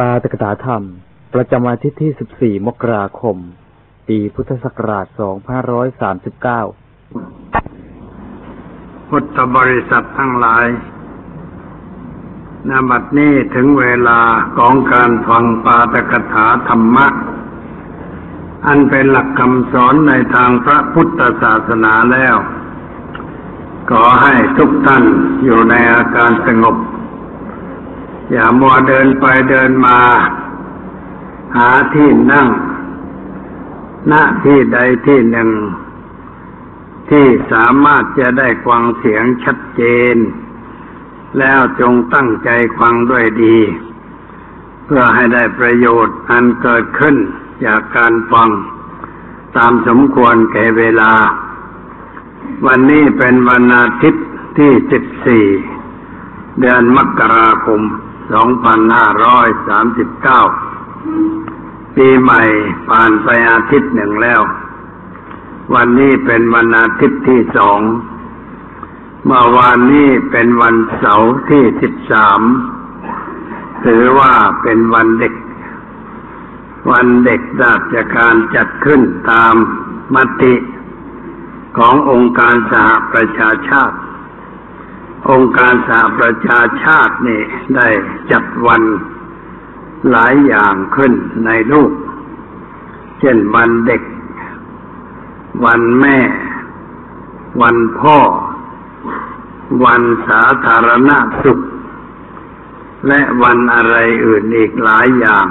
ปาตกถาธรรม ประจำวันอาทิตย์ที่ 14 มกราคม ปีพุทธศักราช 2539 พุทธบริษัททั้งหลายนบัดนี้ถึงเวลาของการฟังปาตกถาธรรมะ อันเป็นหลักคำสอนในทางพระพุทธศาสนาแล้ว ขอให้ทุกท่านอยู่ในอาการสงบ อย่ามัวเดินไปเดินมา หาที่นั่งณที่ใดที่หนึ่ง ที่สามารถจะได้ฟังเสียงชัดเจน แล้วจงตั้งใจฟังด้วยดี เพื่อให้ได้ประโยชน์อันเกิดขึ้นจากการฟังตามสมควรแก่เวลา วันนี้เป็นวันอาทิตย์ที่ 14 เดือนมกราคม 2539ปีใหม่ผ่านไปอาทิตย์หนึ่งแล้ว วันนี้เป็นวันอาทิตย์ที่สองเมื่อวานนี้เป็นวันเสาร์ที่13ถือว่าเป็นวันเด็ก วันเด็กราชการจัดขึ้นตามมติขององค์การสหประชาชาติ องค์การสหประชาชาตินี่ได้จัดวันหลายอย่างขึ้นในลูก เช่นวันเด็ก วันแม่ วันพ่อ วันสาธารณสุข และวันอะไรอื่นอีกหลายอย่าง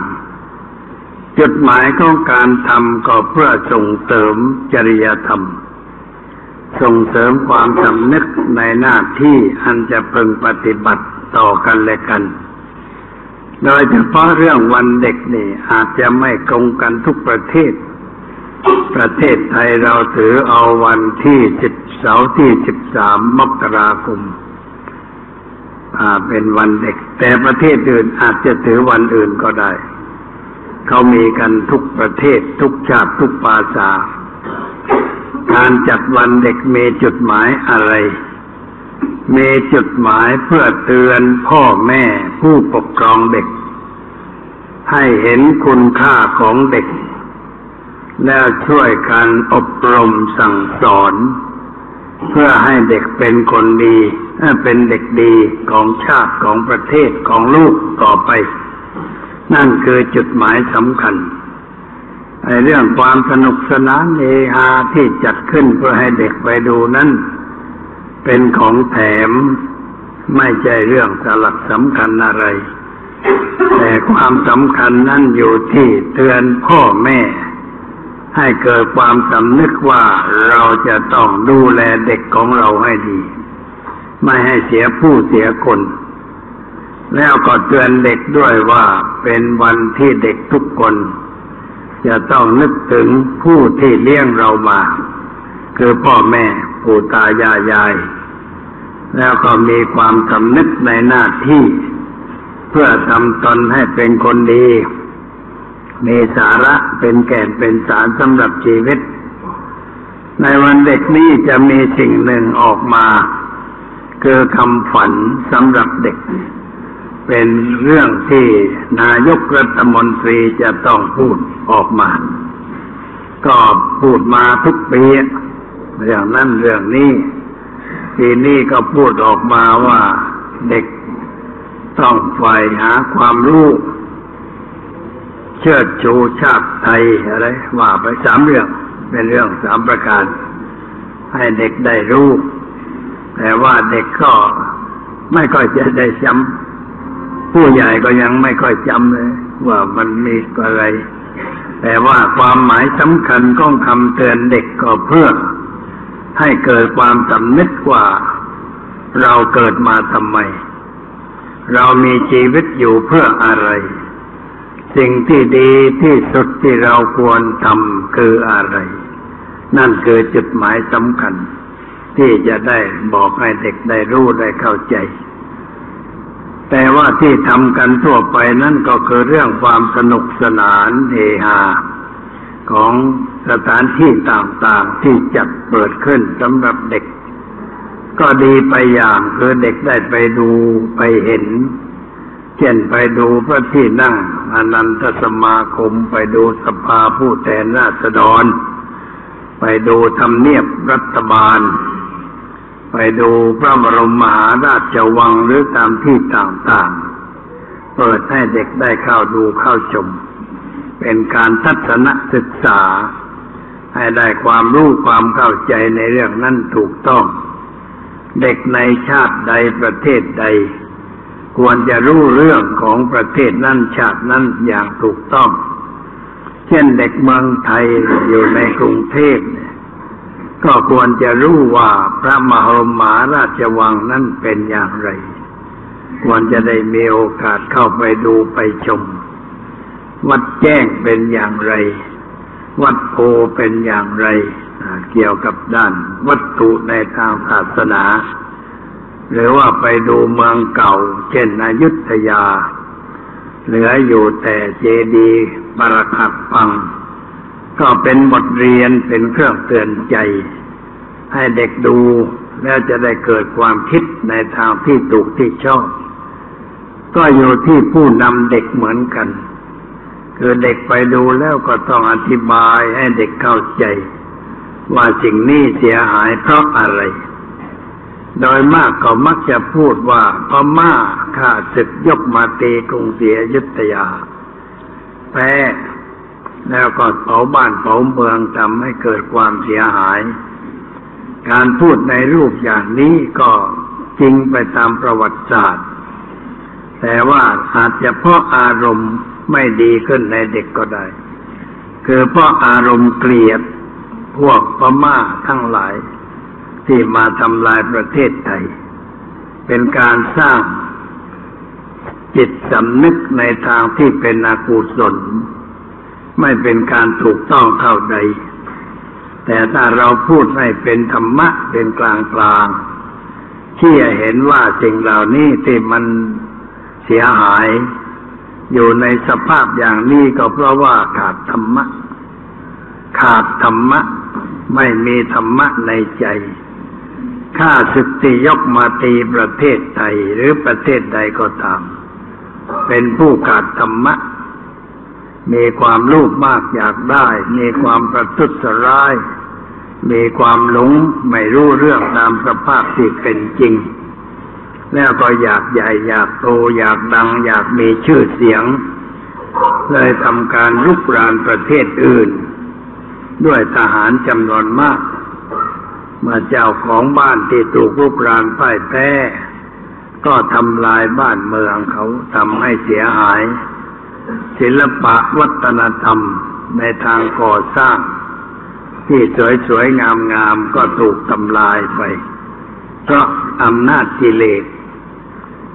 จุดหมายของการทำก็เพื่อส่งเสริมจริยธรรม ส่งเสริมความสำนึกในหน้าที่อันจะพึงปฏิบัติต่อกันและกัน โดยเฉพาะเรื่องวันเด็กนี่อาจจะไม่ตรงกันทุกประเทศ ประเทศไทยเราถือเอาวันที่สิบเสาร์ที่สิบสามมกราคมเป็นวันเด็ก แต่ประเทศอื่นอาจจะถือวันอื่นก็ได้ เขามีกันทุกประเทศทุกชาติทุกภาษา การจัดวันเด็กมีจุดหมายอะไร มีจุดหมายเพื่อเตือนพ่อแม่ผู้ปกครองเด็ก ให้เห็นคุณค่าของเด็ก แล้วช่วยกันอบรมสั่งสอน เพื่อให้เด็กเป็นคนดีเอ่อเป็นเด็กดีของชาติของประเทศของลูกต่อไป นั่นคือจุดหมายสำคัญ ไอ้เรื่องความสนุกสนานเฮฮาที่จัดขึ้นเพื่อให้เด็กไปดูนั้นเป็นของแถมไม่ใช่เรื่องสลักสำคัญอะไร แต่ความสำคัญนั้นอยู่ที่เตือนพ่อแม่ ให้เกิดความสำนึกว่าเราจะต้องดูแลเด็กของเราให้ดี ไม่ให้เสียผู้เสียคน แล้วก็เตือนเด็กด้วยว่าเป็นวันที่เด็กทุกคน จะต้องนึกถึงผู้ที่เลี้ยงเรามา คือพ่อแม่ปู่ตายายยาย แล้วก็มีความสำนึกในหน้าที่ เพื่อทำตนให้เป็นคนดี มีสาระเป็นแก่นเป็นสารสำหรับชีวิต ในวันเด็กนี้จะมีสิ่งหนึ่งออกมา คือคำฝันสำหรับเด็ก เป็นเรื่องที่นายกรัฐมนตรีจะต้องพูดออกมา ก็พูดมาทุกปีเรื่องนั้นเรื่องนี้ปีนี้ก็พูดออกมาว่าเด็กต้องใฝ่หาความรู้ เชิดชูชาติไทยอะไรว่าไปสามเรื่อง เป็นเรื่องสามประการ ให้เด็กได้รู้ แต่ว่าเด็กก็ไม่ค่อยจะได้จำ ผู้ใหญ่ก็ยังไม่ค่อยจำเลย ว่ามันมีอะไร แต่ว่าความหมายสำคัญของคำเตือนเด็กก็เพื่อ ให้เกิดความสำนึกว่าเราเกิดมาทำไม เรามีชีวิตอยู่เพื่ออะไร สิ่งที่ดีที่สุดที่เราควรทำคืออะไร นั่นคือจุดหมายสำคัญ ที่จะได้บอกให้เด็กได้รู้ได้เข้าใจ แต่ว่าที่ทำกันทั่วไปนั่นก็คือเรื่องความสนุกสนานเฮฮาของสถานที่ต่างๆที่จัดเปิดขึ้นสำหรับเด็ก ก็ดีไปอย่างคือเด็กได้ไปดูไปเห็น เช่นไปดูพระที่นั่งอนันตสมาคมไปดูสภาผู้แทนราษฎร ไปดูทำเนียบรัฐบาล ไปดูพระบรมมหาราชวังหรือตามที่ต่างๆ เปิดให้เด็กได้เข้าดูเข้าชม เป็นการทัศนศึกษา ให้ได้ความรู้ความเข้าใจในเรื่องนั้นถูกต้อง เด็กในชาติใดประเทศใด ควรจะรู้เรื่องของประเทศนั้นชาตินั้นอย่างถูกต้อง เช่นเด็กเมืองไทยอยู่ในกรุงเทพ ก็ควรจะรู้ว่าพระมหรมาราชวังนั้นเป็นอย่างไร ควรจะได้มีโอกาสเข้าไปดูไปชม วัดแจ้งเป็นอย่างไร วัดโพเป็นอย่างไร เกี่ยวกับด้านวัตถุในทางศาสนา หรือว่าไปดูเมืองเก่า เช่นอยุธยา เหลืออยู่แต่เจดีย์บรคัดฟัง ก็เป็นบทเรียนเป็นเครื่องเตือนใจ ให้เด็กดูแล้วจะได้เกิดความคิดในทางที่ถูกที่ชอบ ก็อยู่ที่ผู้นำเด็กเหมือนกัน คือเด็กไปดูแล้วก็ต้องอธิบายให้เด็กเข้าใจ ว่าสิ่งนี้เสียหายเพราะอะไร โดยมากก็มักจะพูดว่าพม่าข้าศึกยกมาตีกรุงศรีอยุธยาแพ้ แล้วก็เผาบ้านเผาเมืองทำให้เกิดความเสียหาย การพูดในรูปอย่างนี้ก็จริงไปตามประวัติศาสตร์ แต่ว่าอาจจะเพราะอารมณ์ไม่ดีขึ้นในเด็กก็ได้ คือเพราะอารมณ์เกลียดพวกพม่าทั้งหลาย ที่มาทำลายประเทศไทย เป็นการสร้างจิตสำนึกในทางที่เป็นอกุศล ไม่เป็นการถูกต้องเท่าใด แต่ถ้าเราพูดให้เป็นธรรมะเป็นกลางกลางที่จะเห็นว่าสิ่งเหล่านี้ที่มันเสียหาย อยู่ในสภาพอย่างนี้ก็เพราะว่าขาดธรรมะ ขาดธรรมะ ไม่มีธรรมะในใจข้าศึกที่ยกมาตีประเทศไทยหรือประเทศใดก็ตาม เป็นผู้ขาดธรรมะ มีความรูปมากอยากได้ มีความประทุษร้าย มีความหลงไม่รู้เรื่องตามสภาพที่เป็นจริง แล้วก็อยากใหญ่อยากโตอยากดัง อยากมีชื่อเสียง เลยทำการลุกรานประเทศอื่น ด้วยทหารจำนวนมากมื่อเจ้าของบ้านที่ถูกรุกรานพ่ายแพ้ก็ทำลายบ้านเมืองเขาทำให้เสียหาย ศิลปะวัฒนธรรมในทางก่อสร้าง ที่สวยๆ งามๆ ก็ถูกทำลายไป เพราะอำนาจกิเลส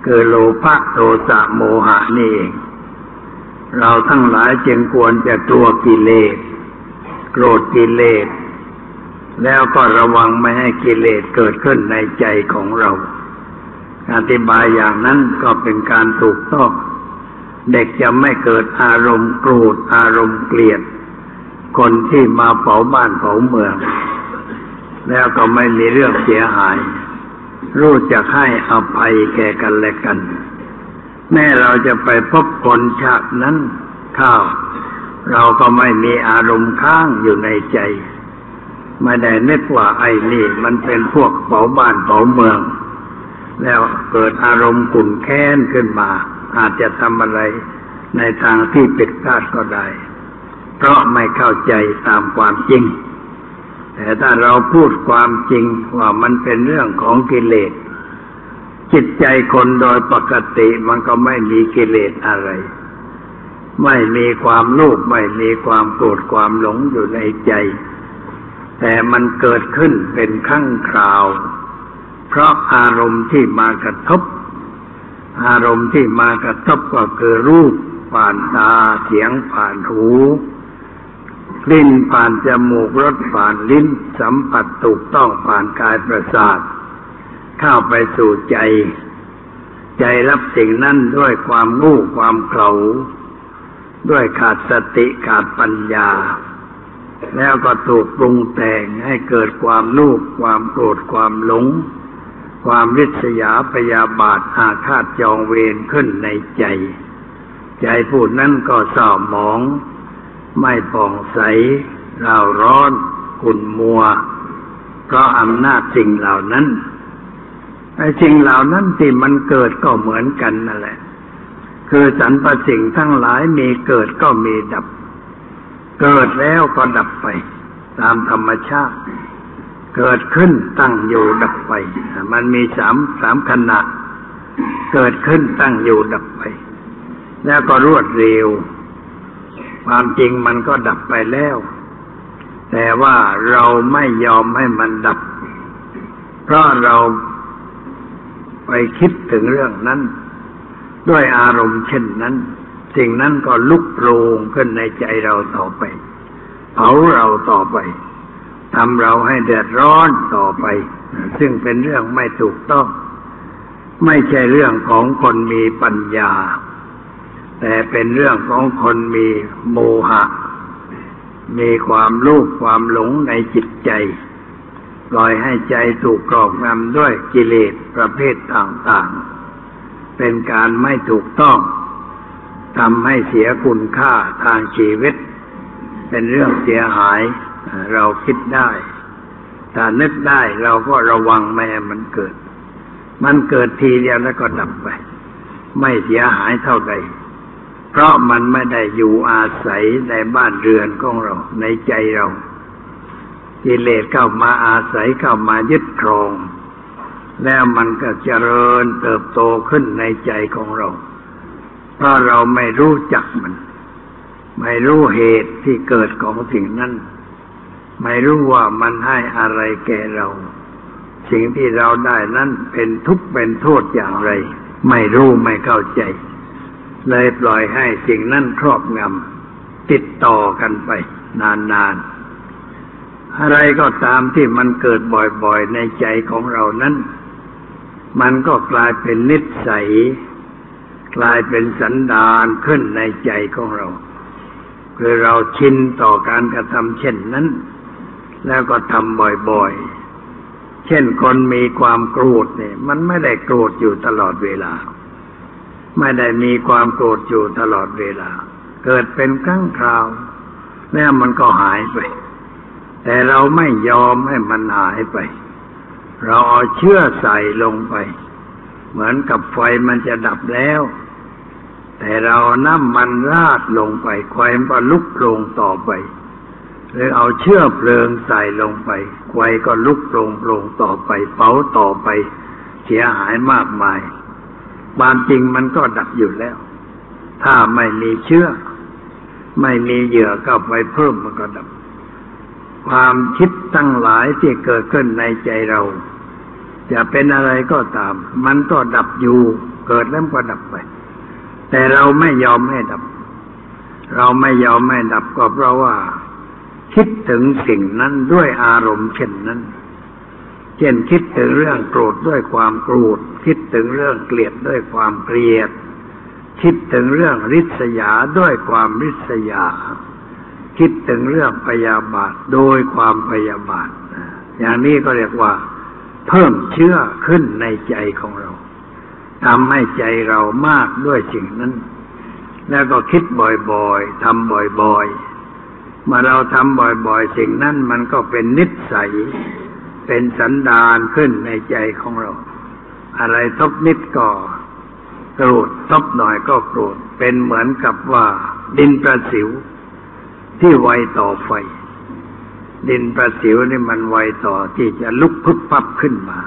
คือโลภะโทสะโมหะนี่เองเราทั้งหลายจึงควรจะตัวกิเลสโกรธกิเลสแล้วก็ระวังไม่ให้กิเลสเกิดขึ้นในใจของเรา อธิบายอย่างนั้นก็เป็นการถูกต้อง เด็กจะไม่เกิดอารมณ์โกรธอารมณ์เกลียด คนที่มาเผาบ้านเผาเมือง แล้วก็ไม่มีเรื่องเสียหาย รู้จักให้อภัยแก่กันและกัน แม้เราจะไปพบคนชาตินั้นข้าวเราก็ไม่มีอารมณ์ค้างอยู่ในใจ ไม่ได้นึกว่าไอ้นี่มันเป็นพวกเผาบ้านเผาเมือง แล้วเกิดอารมณ์ขุ่นแค้นขึ้นมา อาจจะทำอะไรในทางที่ผิดพลาดก็ได้ เพราะไม่เข้าใจตามความจริง แต่ถ้าเราพูดความจริงว่ามันเป็นเรื่องของกิเลส จิตใจคนโดยปกติมันก็ไม่มีกิเลสอะไร ไม่มีความโลภไม่มีความโกรธความหลงอยู่ในใจ แต่มันเกิดขึ้นเป็นขั้งคราว เพราะอารมณ์ที่มากระทบ อารมณ์ที่มากระทบก็คือรูปผ่านตาเสียงผ่านหูลิ้นผ่านจมูกรสผ่านลิ้น สัมผัสถูกต้องผ่านกายประสาท เข้าไปสู่ใจ ใจรับสิ่งนั้นด้วยความงู้ความเกลาด้วยขาดสติขาดปัญญา แล้วก็ถูกปรุงแต่งให้เกิดความลูกความโกรธความหลง ความริษยาพยาบาทอาฆาตจองเวรขึ้นในใจ ใจผู้นั้นก็เศร้าหมอง ไม่ผ่องใสร่าร้อนขุ่นมัวเพราะอำนาจสิ่งเหล่านั้นไอ้สิ่งเหล่านั้นที่มันเกิดก็เหมือนกันนั่นแหละ คือสรรพสิ่งทั้งหลายมีเกิดก็มีดับ เกิดแล้วก็ดับไป ตามธรรมชาติ เกิดขึ้นตั้งอยู่ดับไป มันมีสามสามขณะ เกิดขึ้นตั้งอยู่ดับไป แล้วก็รวดเร็ว ความจริงมันก็ดับไปแล้ว แต่ว่าเราไม่ยอมให้มันดับ เพราะเราไปคิดถึงเรื่องนั้น ด้วยอารมณ์เช่นนั้น สิ่งนั้นก็ลุกโรงขึ้นในใจเราต่อไป เผาเราต่อไป ทำเราให้เดือดร้อนต่อไป ซึ่งเป็นเรื่องไม่ถูกต้อง ไม่ใช่เรื่องของคนมีปัญญา แต่เป็นเรื่องของคนมีโมหะ มีความลูกความหลงในจิตใจปล่อยให้ใจถูกกรอบงำด้วยกิเลสประเภทต่างๆ เป็นการไม่ถูกต้องทำให้เสียคุณค่าทางชีวิต เป็นเรื่องเสียหาย เราคิดได้ ถ้านึกได้เราก็ระวังไม่ให้มันเกิด มันเกิดทีเดียวแล้วก็ดับไป ไม่เสียหายเท่าใด เพราะมันไม่ได้อยู่อาศัยในบ้านเรือนของเรา ในใจเรากิเลสเข้ามาอาศัยเข้ามายึดครอง แล้วมันก็เจริญเติบโตขึ้นในใจของเราเพราะเราไม่รู้จักมัน ไม่รู้เหตุที่เกิดของสิ่งนั้น ไม่รู้ว่ามันให้อะไรแก่เรา สิ่งที่เราได้นั้นเป็นทุกข์เป็นโทษอย่างไร ไม่รู้ไม่เข้าใจ เลยปล่อยให้สิ่งนั้นครอบงำติดต่อกันไป นานๆ อะไรก็ตามที่มันเกิดบ่อยๆ ในใจของเรานั้น มันก็กลายเป็นนิสัย กลายเป็นสันดานขึ้นในใจของเรา คือเราชินต่อการกระทำเช่นนั้น แล้วก็ทำบ่อยๆ เช่นคนมีความโกรธเนี่ย มันไม่ได้โกรธอยู่ตลอดเวลา ไม่ได้มีความโกรธอยู่ตลอดเวลา เกิดเป็นครั้งคราว แล้วมันก็หายไป แต่เราไม่ยอมให้มันหายไป เราเอาเชื่อใส่ลงไป เหมือนกับไฟมันจะดับแล้ว แต่เราน้ำมันราดลงไปไฟมันก็ลุกลงต่อไป หรือเอาเชื่อเพลิงใส่ลงไปไฟก็ลุกลงลงต่อไปเผาต่อไป เสียหายมากมายความจริงมันก็ดับอยู่แล้ว ถ้าไม่มีเชื่อไม่มีเหยื่อเข้าไปเพิ่มมันก็ดับ ความคิดตั้งหลายที่เกิดขึ้นในใจเรา จะเป็นอะไรก็ตาม มันก็ดับอยู่ เกิดแล้วก็ดับไป แต่เราไม่ยอมให้ดับ เราไม่ยอมให้ดับก็เพราะว่า คิดถึงสิ่งนั้นด้วยอารมณ์เช่นนั้น เช่นคิดถึงเรื่องโกรธด้วยความโกรธ คิดถึงเรื่องเกลียดด้วยความเกลียด คิดถึงเรื่องริษยาด้วยความริษยา คิดถึงเรื่องพยาบาทโดยความพยาบาท อย่างนี้ก็เรียกว่า เพิ่มเชื่อขึ้นในใจของเราทำให้ใจเรามากด้วยสิ่งนั้น แล้วก็คิดบ่อยๆทำบ่อยๆ มื่อเราทำบ่อยๆ สิ่งนั้นมันก็เป็นนิสัย เป็นสันดานขึ้นในใจของเรา อะไรทบนิดก็โกรธทบหน่อยก็โกรธเป็นเหมือนกับว่าดินประสิว ที่ไวต่อไฟ ดินประสิวนี่มันไวต่อที่จะลุกพึบพับขึ้นมา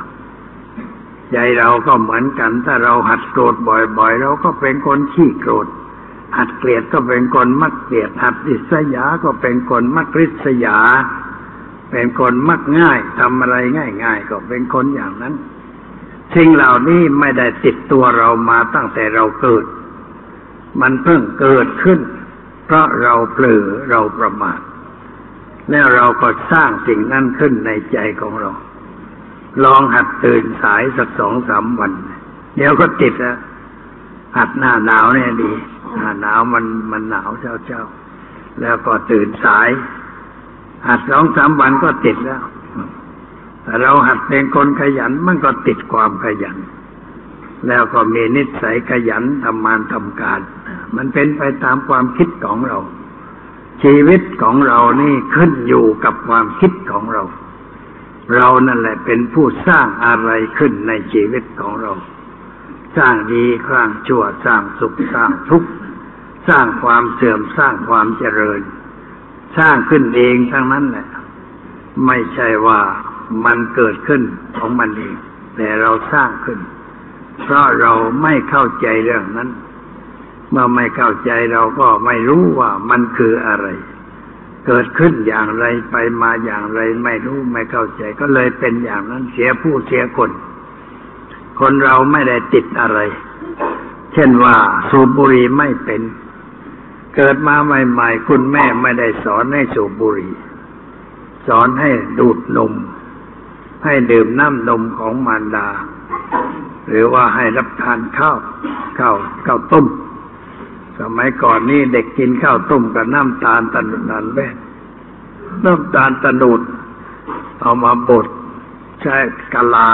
ใจเราก็เหมือนกัน ถ้าเราหัดโกรธบ่อยๆ เราก็เป็นคนขี้โกรธ หัดเกลียดก็เป็นคนมักเกลียดหัดริษยาก็เป็นคนมักริษยา เป็นคนมักง่ายทำอะไรง่าย ๆ ก็เป็นคนอย่างนั้นสิ่งเหล่านี้ไม่ได้ติดตัวเรามาตั้งแต่เราเกิด มันเพิ่งเกิดขึ้น เพราะเราเผลอเราประมาทแล้วเราก็สร้างสิ่งนั้นขึ้นในใจของเรา ลองหัดตื่นสายสักสองสามวัน เดี๋ยวก็ติดแล้ว หัดหน้าหนาวเนี่ยดี หน้าหนาวมันมันหนาวเช้าเช้า แล้วก็ตื่นสาย หัดสองสามวันก็ติดแล้วแต่เราหัดเป็นคนขยันมันก็ติดความขยัน แล้วก็มีนิสัยขยันทำงานทำการ มันเป็นไปตามความคิดของเรา ชีวิตของเรานี่ขึ้นอยู่กับความคิดของเรา เรานั่นแหละเป็นผู้สร้างอะไรขึ้นในชีวิตของเรา ร้างดีสร้างชั่วสร้างสุขสร้างทุกข์สร้างความเสื่อมสร้างความเจริญ สร้างขึ้นเองทั้งนั้นแหละ ไม่ใช่ว่ามันเกิดขึ้นของมันเอง แต่เราสร้างขึ้น เพราะเราไม่เข้าใจเรื่องนั้น เมื่อไม่เข้าใจเราก็ไม่รู้ว่ามันคืออะไร เกิดขึ้นอย่างไรไปมาอย่างไร ไม่รู้ไม่เข้าใจ ก็เลยเป็นอย่างนั้นเสียผู้เสียคน คนเราไม่ได้ติดอะไร เช่นว่าสูบบุหรี่ไม่เป็น เกิดมาใหม่ๆ คุณแม่ไม่ได้สอนให้สูบบุหรี่ สอนให้ดูดนม ให้ดื่มน้ำนมของมารดา หรือว่าให้รับทานข้าวข้าวข้าวต้ม สมัยก่อนนี่เด็กกินข้าวต้มกับน้ำตาลตะนุนันแม่น้ำตาลตะนุดเอามาบดใช้กะลา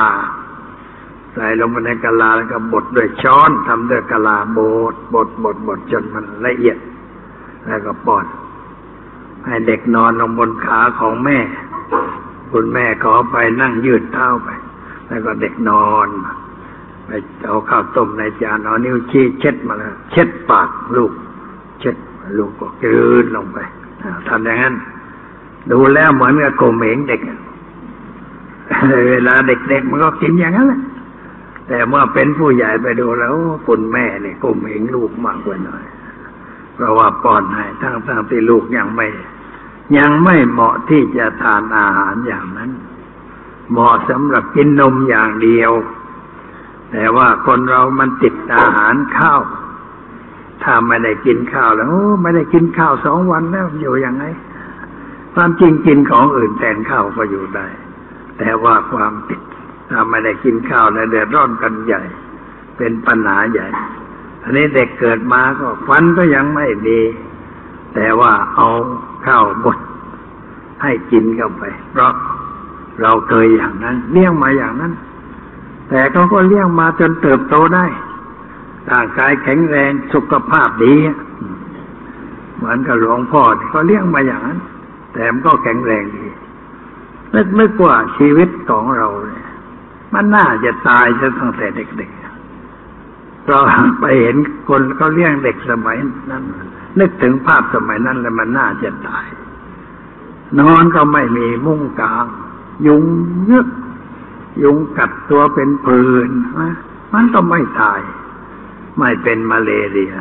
ใส่ลงไปในกะลาแล้วก็บดด้วยช้อนทำด้วยกะลาบดบดบดบดจนมันละเอียด แล้วก็ป้อน ให้เด็กนอนลงบนขาของแม่ คุณแม่ขอไปนั่งยืดเท้าไป แล้วก็เด็กนอนไปเอาข้าวต้มในจานเอานิ้วชี้เช็ดมาแล้วเช็ดปากลูก เช็ดลูกก็กลืนลงไปอ่าทำอย่างนั้น ดูแล้วเหมือนกับโกมเหงเด็กเวลาเด็กๆมันก็กินอย่างนั้นแหละ แต่เมื่อเป็นผู้ใหญ่ไปดูแล้วคุณแม่เนี่ยโกมเหงลูกมากกว่าหน่อยเพราะว่าป้อนให้ทั้งทั้งที่ลูกยังไม่ ยังไม่เหมาะที่จะทานอาหารอย่างนั้น เหมาะสำหรับกินนมอย่างเดียว แต่ว่าคนเรามันติดอาหารข้าวถ้าไม่ได้กินข้าวแล้วโอ้ไม่ได้กินข้าวสองวันแล้วอยู่ยังไง ความจริงกินของอื่นแทนข้าวก็อยู่ได้ แต่ว่าความติด ถ้าไม่ได้กินข้าวแล้วเดือดร้อนกันใหญ่ เป็นปัญหาใหญ่อันนี้เด็กเกิดมาก็ฟันก็ยังไม่ดี แต่ว่าเอาข้าวบดให้กินเข้าไป เพราะเราเคยอย่างนั้น เลี้ยงมาอย่างนั้น แต่เขาก็เลี้ยงมาจนเติบโตได้ร่างกายแข็งแรงสุขภาพดีเหมือนกับหลวงพ่อที่เขาเลี้ยงมาอย่างนั้น แต่มันก็แข็งแรงดีนึกนึกว่าชีวิตของเราเนี่ย มันน่าจะตายจะตั้งแต่เด็กๆเราไปเห็นคนเขาเลี้ยงเด็กสมัยนั้น นึกถึงภาพสมัยนั้นแล้วมันน่าจะตาย นอนก็ไม่มีมุ้งกลาง ยุงเยอะยุงกัดตัวเป็นผื่นนะมันก็ไม่ตาย ไม่เป็นมาเลเรีย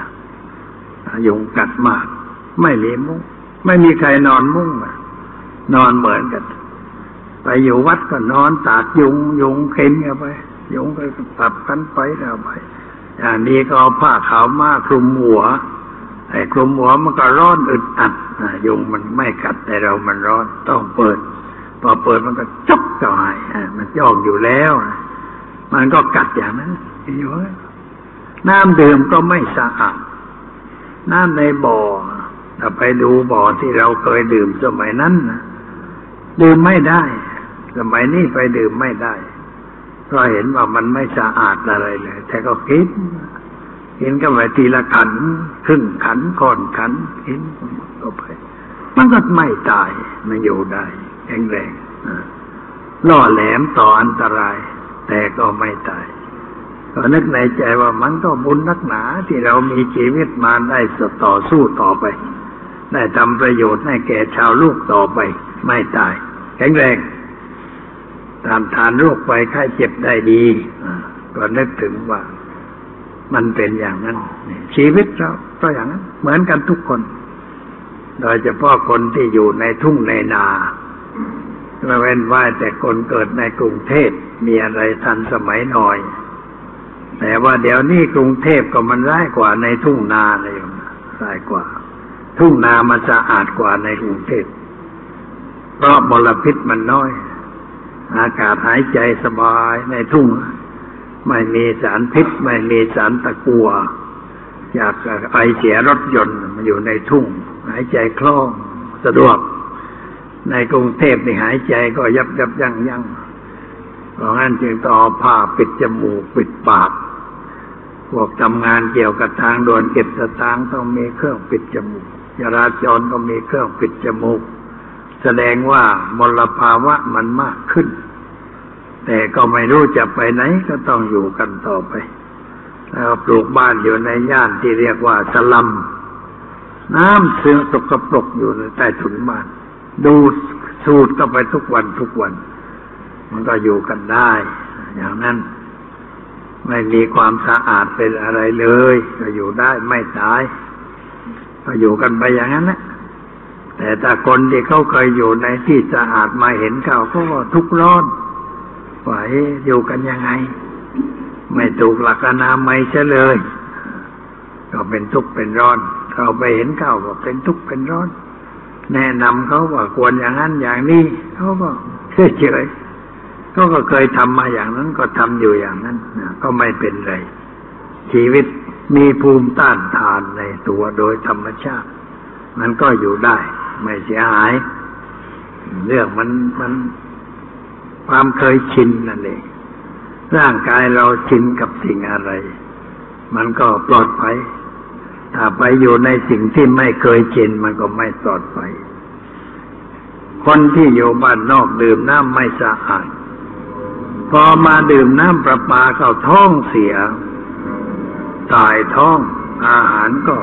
ยุงกัดมาก ไม่มีมุ้ง ไม่มีใครนอนมุ้งนอนเหมือนกัน ไปอยู่วัดก็นอนตากยุงยุงเข็นกันไปยุงก็ตับกันไปแล้วไปอย่างนี้ก็เอาผ้าขาวมาคลุมหัวไอ้คลุมหัวมันก็ร้อนอึดอัดยุงมันไม่กัดแต่เรามันร้อนต้องเปิด พอเปิดมันก็จกจ่อยมันยองอยู่แล้ว มันก็กัดอย่างนั้นอยู่น้ำดื่มก็ไม่สะอาดน้ำในบ่อถ้าไปดูบ่อที่เราเคยดื่มสมัยนั้นนะดื่มไม่ได้ สมัยนี้ไปดื่มไม่ได้ เพราะเห็นว่ามันไม่สะอาดอะไรเลย แต่ก็กินกินก็ไปทีละขันครึ่งขันก่อนขันกินก็ไป มันก็ไม่ตายมันอยู่ได้แข็งแรงล่อแหลมต่ออันตราย แต่ก็ไม่ตายก็นึกในใจว่ามันก็บุญนักหนาที่เรามีชีวิตมาได้สต่อสู้ต่อไป ได้ทำประโยชน์ให้แก่ชาวลูกต่อไป ไม่ตาย แข็งแรง ตามทานโรคไปไข้เจ็บได้ดีอ่าก็นึกถึงว่ามันเป็นอย่างนั้น ชีวิตเราก็อย่างนั้น เหมือนกันทุกคน โดยเฉพาะคนที่อยู่ในทุ่งในนาไม่เว้นว่าแต่คนเกิดในกรุงเทพมีอะไรทันสมัยหน่อย แต่ว่าเดี๋ยวนี้กรุงเทพก็มันร้ายกว่าในทุ่งนาเลยร้ายกว่า ทุ่งนามันสะอาดกว่าในกรุงเทพเพราะมลพิษมันน้อย อากาศหายใจสบายในทุ่ง ไม่มีสารพิษ ไม่มีสารตะกัวจากไอเสียรถยนต์มันอยู่ในทุ่ง หายใจคล่องสะดวก ในกรุงเทพนี่หายใจก็ยับยับยั้งยั้งเพราะงั้นจึงต้องเอาผ้าปิดจมูกปิดปากพวกทำงานเกี่ยวกับทางด่วนเก็บสตางค์ต้องมีเครื่องปิดจมูกจราจรก็มีเครื่องปิดจมูก แสดงว่ามลภาวะมันมากขึ้น แต่ก็ไม่รู้จะไปไหนก็ต้องอยู่กันต่อไปแล้วปลูกบ้านอยู่ในย่านที่เรียกว่าสลัม น้ำเสื่อสกปรกอยู่ในใต้ถุนบ้าน ดูสูดก็ไปทุกวันทุกวัน มันก็อยู่กันได้ อย่างนั้น ไม่มีความสะอาดเป็นอะไรเลย ก็อยู่ได้ไม่ตาย ก็อยู่กันไปอย่างนั้นแหละแต่ถ้าคนที่เขาเคยอยู่ในที่สะอาดมาเห็นเขาเขาก็ทุกข์ร้อน ว่าเอ๊อยู่กันยังไง ไม่ถูกหลักอนามัยเฉยเลย ก็เป็นทุกข์เป็นร้อนเขาไปเห็นเขาก็เป็นทุกข์เป็นร้อน แนะนำเขาว่าควรอย่างนั้นอย่างนี้เขาก็เฉยเฉยเขาก็เคยทำมาอย่างนั้นก็ทำอยู่อย่างนั้นนะก็ไม่เป็นไร ชีวิตมีภูมิต้านทานในตัวโดยธรรมชาติ มันก็อยู่ได้ ไม่เสียหาย เรื่องมันมัน ความเคยชินนั่นเองร่างกายเราชินกับสิ่งอะไร มันก็ปลอดภัยถ้าไปอยู่ในสิ่งที่ไม่เคยชินมันก็ไม่ปลอดภัยคนที่อยู่บ้านนอกดื่มน้ำไม่สะอาดพอมาดื่มน้ำประปาเข้าท้องเสียตายท้องอาหารก็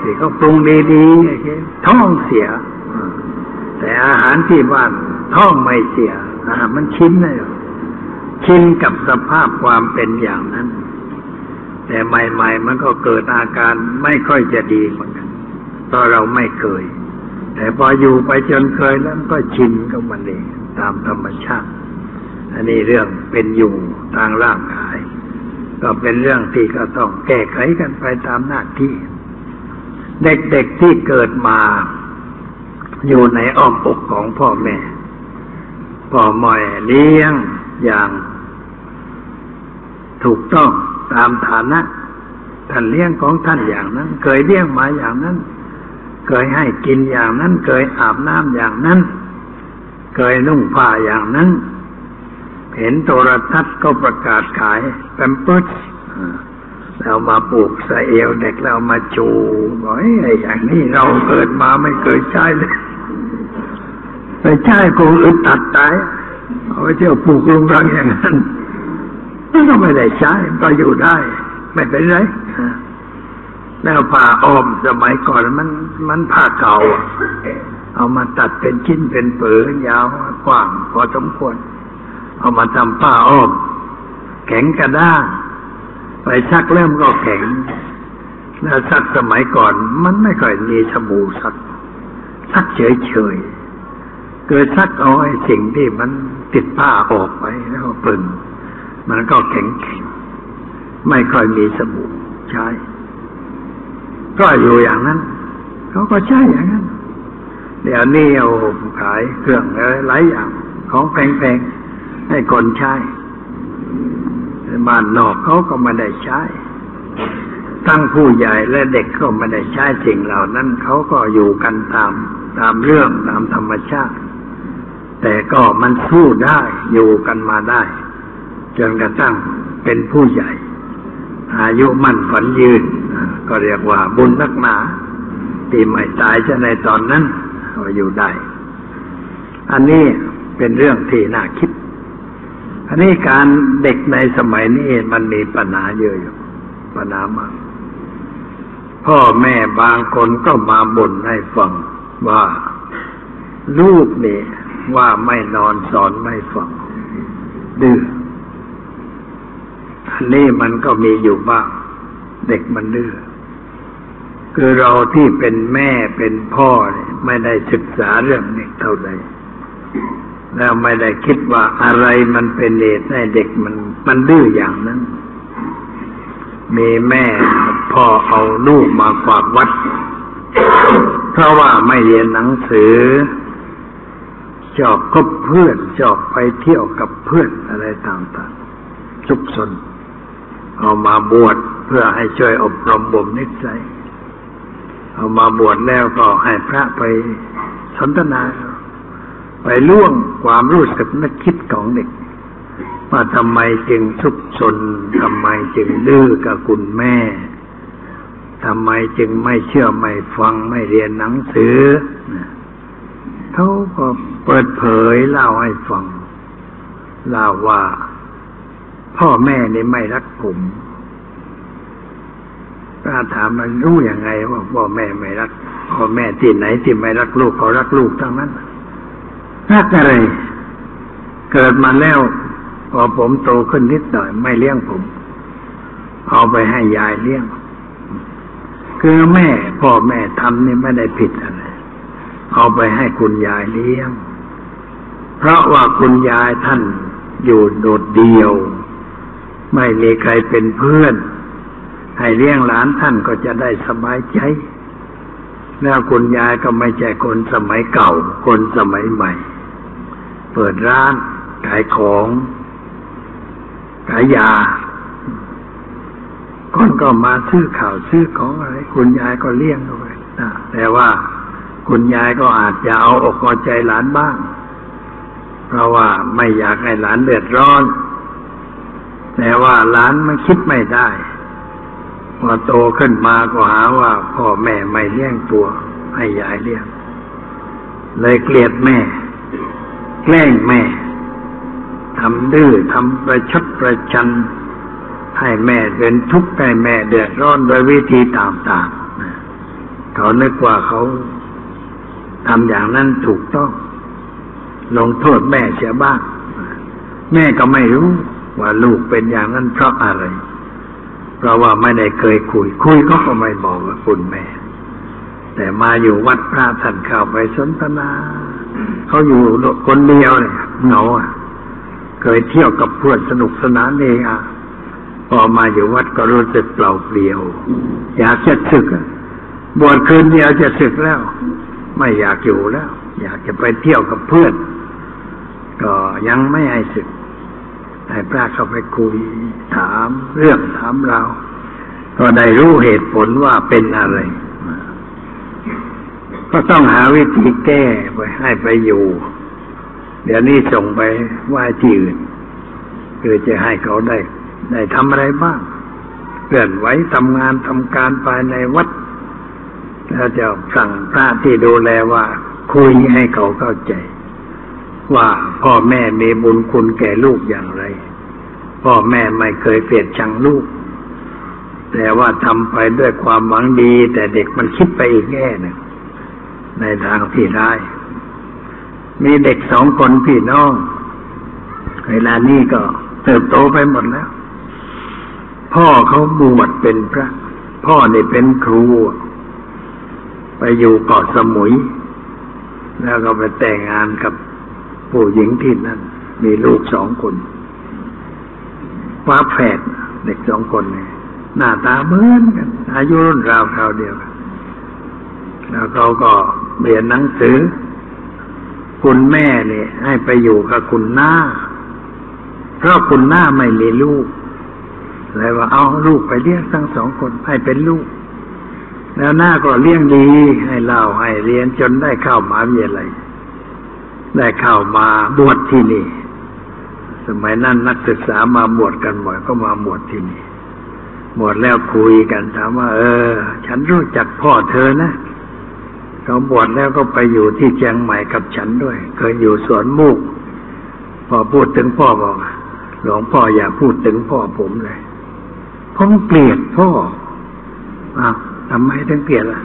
ที่เขาปรุงดีๆท้องเสีย แต่อาหารที่บ้านท้องไม่เสีย มันชินเลยชินกับสภาพความเป็นอย่างนั้น แต่ใหม่ ๆ มันก็เกิดอาการไม่ค่อยจะดีเหมือนกันเพราะเราไม่เคย แต่พออยู่ไปจนเคยแล้วก็ชินกับมันเองตามธรรมชาติ อันนี้เรื่องเป็นอยู่ทางร่างกาย ก็เป็นเรื่องที่ก็ต้องแก้ไขกันไปตามหน้าที่ เด็กๆที่เกิดมาอยู่ในอ้อมอกของพ่อแม่ พ่อม่เลี้ยงอย่างถูกต้องตามฐานะท่านเลี้ยงของท่านอย่างนั้น เคยเลี้ยงมาอย่างนั้น เคยให้กินอย่างนั้น เคยอาบน้ำอย่างนั้น เคยนุ่งผ้าอย่างนั้น เห็นโทรทัศน์ก็ประกาศขายแปมเพิร์สแล้วมาปลูกใส่เอวเด็กแล้วมาจูบอกไอ้อย่างนี้เราเกิดมาไม่เคยใช้เลย ไปใช้คงอึดตัดตายเอาไว้เที่ยวปลูกลุงรังอย่างนั้นก็ไม่ได้ใช้ก็อยู่ได้ ไม่เป็นไรแล้วผ้าอ้อมสมัยก่อนมันมันผ้าเก่าเอามาตัดเป็นชิ้นเป็นเปือยาวกว้างพอสมควร เอามาทำผ้าอ้อม แข็งกระด้างไปซักเริ่มก็แข็งแล้วซักสมัยก่อน มันไม่ค่อยมีสบู่ซักซักเฉยๆเกิดซักเอาไอ้สิ่งที่มันติดผ้าออกไปแล้วปึงมันก็แข็งแข็งไม่ค่อยมีสบู่ใช้ ก็อยู่อย่างนั้นเขาก็ใช้อย่างนั้น เดี๋ยวนี้เอาขายเครื่องอะไรหลายอย่างของแพงๆให้คนใช้บ้านนอกเขาก็ไม่ได้ใช้ทั้งผู้ใหญ่และเด็กก็ไม่ได้ใช้สิ่งเหล่านั้นเขาก็อยู่กันตามตามเรื่องตามธรรมชาติ แต่ก็มันสู้ได้อยู่กันมาได้ จนกระทั่งเป็นผู้ใหญ่ อายุมั่นฝันยืน ก็เรียกว่าบุญนักหนาที่ไม่ตายจะในตอนนั้นก็อยู่ได้ อันนี้เป็นเรื่องที่น่าคิด อันนี้การเด็กในสมัยนี้มันมีปัญหาเยอะอยู่ปัญหามากพ่อแม่บางคนก็มาบ่นให้ฟังว่า ลูกนี่ ว่าไม่นอนสอนไม่ฟังดื้ออันนี้มันก็มีอยู่บ้าง เด็กมันดื้อคือเราที่เป็นแม่เป็นพ่อเนี่ยไม่ได้ศึกษาเรื่องเด็กเท่าใดแล้วไม่ได้คิดว่าอะไรมันเป็นเหตุให้เด็กมันมันดื้ออย่างนั้น มีแม่พ่อเอาลูกมาฝากวัด เพราะว่าไม่เรียนหนังสือ ชอบคบเพื่อนชอบไปเที่ยวกับเพื่อนอะไรต่างๆซุกซนเอามาบวชเพื่อให้ช่วยอบรมบ่มนิสัยเอามาบวชแล้วก็ให้พระไปสนทนา ไปล่วงความรู้สึกนึกคิดของเด็ก ว่าทำไมจึงทุกซนทำไมจึงดื้อกับคุณแม่ทำไมจึงไม่เชื่อไม่ฟังไม่เรียนหนังสือ เขาก็เปิดเผยเล่าให้ฟังเล่าว่า พ่อแม่นี่ไม่รักผมถ้าถามมันรู้ยังไงว่าพ่อแม่ไม่รักพ่อแม่ที่ไหนที่ไม่รักลูกก็รักลูกทั้งนั้นรักอะไร เกิดมาแล้วพอผมโตขึ้นนิดหน่อย ไม่เลี้ยงผม เอาไปให้ยายเลี้ยง คือแม่พ่อแม่ทำนี่ไม่ได้ผิดอะไร เอาไปให้คุณยายเลี้ยง เพราะว่าคุณยายท่านอยู่โดดเดี่ยว ไม่มีใครเป็นเพื่อน ให้เลี้ยงหลานท่านก็จะได้สบายใจ แล้วคุณยายก็ไม่ใช่คนสมัยเก่า คนสมัยใหม่ เปิดร้านขายของขายยาคนก็มาซื้อข่าวซื้อของอะไร คุณยายก็เลี้ยงเอาไว้แต่ว่า คุณยายก็อาจจะเอาอกเอาใจหลานบ้าง เพราะว่าไม่อยากให้หลานเดือดร้อน แต่ว่าหลานมันคิดไม่ได้พอโตขึ้นมาก็หาว่าพ่อแม่ไม่เลี้ยงตัว ให้ยายเลี้ยง เลยเกลียดแม่ แกล้งแม่ทำดื้อทำประชดประชัน ให้แม่เป็นทุกข์ให้แม่เดือดร้อนโดยวิธีต่างๆเขานึกว่าเขา ทำอย่างนั้นถูกต้อง ลงโทษแม่เสียบ้าง แม่ก็ไม่รู้ว่าลูกเป็นอย่างนั้นเพราะอะไร เพราะว่าไม่ได้เคยคุย คุยก็ก็ไม่บอกว่าคุณแม่ แต่มาอยู่วัดพระท่านเข้าไปสนทนาเขาอยู่คนเดียวเลยเหงาะเคยเที่ยวกับเพื่อนสนุกสนานเองอะพอมาอยู่วัดก็รู้สึกเปล่าเปลี่ยว อยากจะศึกบวชคืนเดียวจะศึกแล้ว ไม่อยากอยู่แล้ว อยากจะไปเที่ยวกับเพื่อน ก็ยังไม่ให้สึกให้พระเข้าไปคุยถามเรื่องถามเรา ก็ได้รู้เหตุผลว่าเป็นอะไร ก็ต้องหาวิธีแก้ไปให้ไปอยู่ เดี๋ยวนี้ส่งไปว่าที่อื่นคือจะให้เขาได้ ได้ทำอะไรบ้างเลื่อนไหวทำงานทำการภายในวัด แล้วจะสั่งพระที่ดูแลว่า คุยให้เขาเข้าใจ ว่าพ่อแม่มีบุญคุณแก่ลูกอย่างไร พ่อแม่ไม่เคยเกลียดชังลูก แต่ว่าทำไปด้วยความหวังดี แต่เด็กมันคิดไปอีกแง่หนึ่งในทางที่ได้มีเด็กสองคนพี่น้องเวลานี้ก็เติบโตไปหมดแล้ว พ่อเขาบวชเป็นพระ พ่อเนี่เป็นครู ไปอยู่เกาะสมุย แล้วก็ไปแต่งงานกับผู้หญิงที่นั่น มีลูกสองคนฟ้าแฝดเด็กสองคนเนี่ยหน้าตาเหมือนกัน อายุรุ่นราวคราวเดียวกันแล้วเขาก็เรียนหนังสือ คุณแม่เนี่ย ให้ไปอยู่กับคุณหน้า เพราะคุณหน้าไม่มีลูกเลยว่าเอาลูกไปเลี้ยงทั้งสองคนให้เป็นลูก แล้วหน้าก็เลี้ยงดี ให้เล่าให้เรียนจนได้เข้ามาวิทยาลัยได้เข้ามาบวชที่นี่ สมัยนั้นนักศึกษามาบวชกันบ่อยก็มาบวชที่นี่บวชแล้วคุยกันถามว่า เออ ฉันรู้จักพ่อเธอนะเขาบวชแล้วก็ไปอยู่ที่เชียงใหม่กับฉันด้วย เคยอยู่สวนมุกพอพูดถึงพ่อบอกหลวงพ่ออย่าพูดถึงพ่อผมเลยผมเกลียดพ่ออ้าว ทำไมถึงเกลียดล่ะ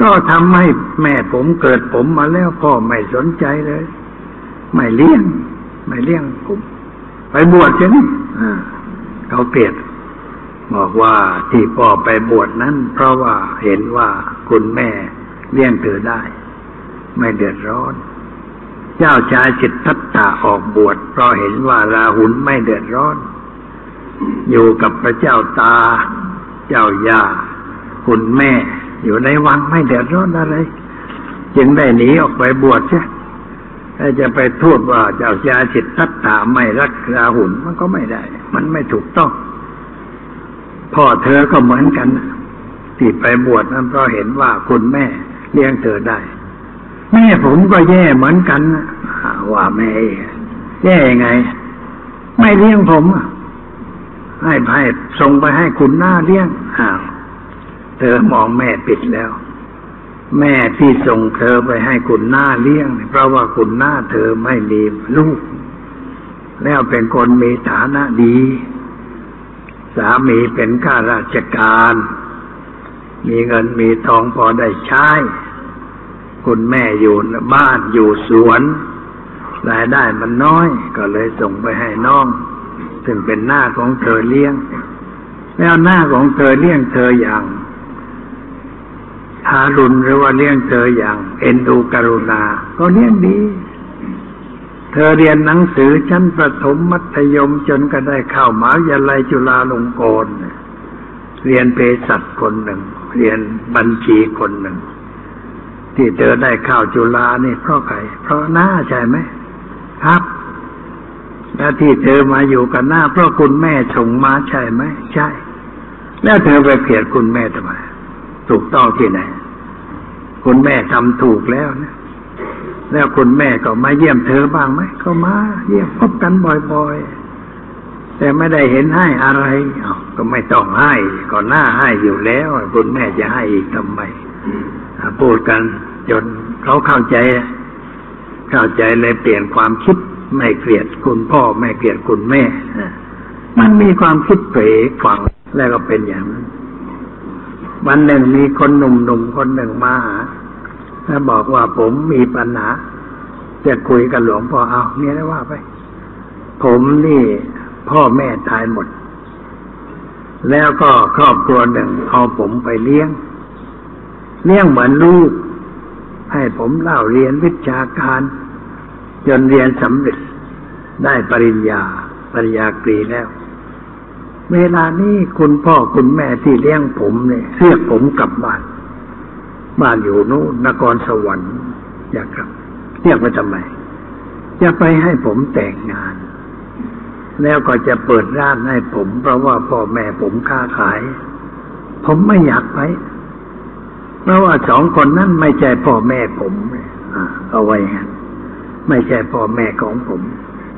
ก็ทำให้แม่ผมเกิดผมมาแล้วพ่อไม่สนใจเลย ไม่เลี้ยง ไม่เลี้ยงผมไปบวชใช่ไหมเขาเกลียดบอกว่าที่พ่อไปบวชนั้น เพราะว่าเห็นว่าคุณแม่เลี้ยงเธอได้ ไม่เดือดร้อน เจ้าชายจิตทัตตาออกบวชเพราะเห็นว่าราหุลไม่เดือดร้อน อยู่กับพระเจ้าตา เจ้าย่า คุณแม่ อยู่ในวังไม่เดือดร้อนอะไร จึงได้หนีออกไปบวชใช่ถ้าจะไปโทษว่าเจ้าชายสิทธัตถาไม่รักราหุนมันก็ไม่ได้ มันไม่ถูกต้อง พ่อเธอก็เหมือนกันที่ไปบวชนั้นเพราะเห็นว่าคุณแม่เลี้ยงเธอได้ แม่ผมก็แย่เหมือนกันว่าแม่แย่ยังไง ไม่เลี้ยงผมให้ให้ส่งไปให้คุณหน้าเลี้ยงอ้าว เธอมองแม่ปิดแล้ว แม่ที่ส่งเธอไปให้คุณหน้าเลี้ยง เพราะว่าคุณหน้าเธอไม่มีลูก แล้วเป็นคนมีฐานะดี สามีเป็นข้าราชการ มีเงินมีทองพอได้ใช้ คุณแม่อยู่บ้านอยู่สวนรายได้มันน้อย ก็เลยส่งไปให้น้อง ซึ่งเป็นหน้าของเธอเลี้ยง แล้วหน้าของเธอเลี้ยงเธออย่าง ทารุณหรือว่าเลี้ยงเธออย่าง เอ็นดูกรุณา ก็เลี้ยงดี เธอเรียนหนังสือชั้นประถมมัธยมจนก็ได้เข้ามหาวิทยาลัยจุฬาลงกรณ์เรียนเภสัชคนหนึ่ง เรียนบัญชีคนหนึ่ง ที่เธอได้เข้าจุฬานี่เพราะใครเพราะหน้าใช่ไหมครับแล้วที่เธอมาอยู่กับหน้าเพราะคุณแม่ส่งมาใช่ไหมใช่ แล้วเธอไปเกลียดคุณแม่ทำไม ถูกต้องที่ไหนคุณแม่ทำถูกแล้วนะแล้วคุณแม่ก็มาเยี่ยมเธอบ้างไหมก็มา เยี่ยมพบกันบ่อยๆ แต่ไม่ได้เห็นให้อะไรอ้าก็ไม่ต้องให้ก็หน้าให้อยู่แล้วคุณแม่จะให้อีกทำไมพูดกันจนเขาเข้าใจ เข้าใจเลยเปลี่ยนความคิดไม่เกลียดคุณพ่อไม่เกลียดคุณแม่อะมันมีความคิดเผยฝังแล้วก็เป็นอย่างนั้น วันหนึ่งมีคนหนุ่มๆคนหนึ่งมาหาแล้วบอกว่าผมมีปัญหา จะคุยกับหลวงพ่อเอาเนี่ยได้ว่าไป ผมนี่พ่อแม่ตายหมด แล้วก็ครอบครัวหนึ่งเอาผมไปเลี้ยง เลี้ยงเหมือนลูก ให้ผมเล่าเรียนวิชาการ จนเรียนสำเร็จได้ปริญญาปริญญาตรีแล้ว เวลานี้คุณพ่อคุณแม่ที่เลี้ยงผมเนี่ยเรียกผมกลับบ้าน บ้านอยู่นู้นนครสวรรค์อยากกลับ เรียกไปทำไมจะไปให้ผมแต่งงาน แล้วก็จะเปิดร้านให้ผม เพราะว่าพ่อแม่ผมค้าขาย ผมไม่อยากไป เพราะว่าสองคนนั้นไม่ใช่พ่อแม่ผมอเอาไว้ไม่ใช่พ่อแม่ของผม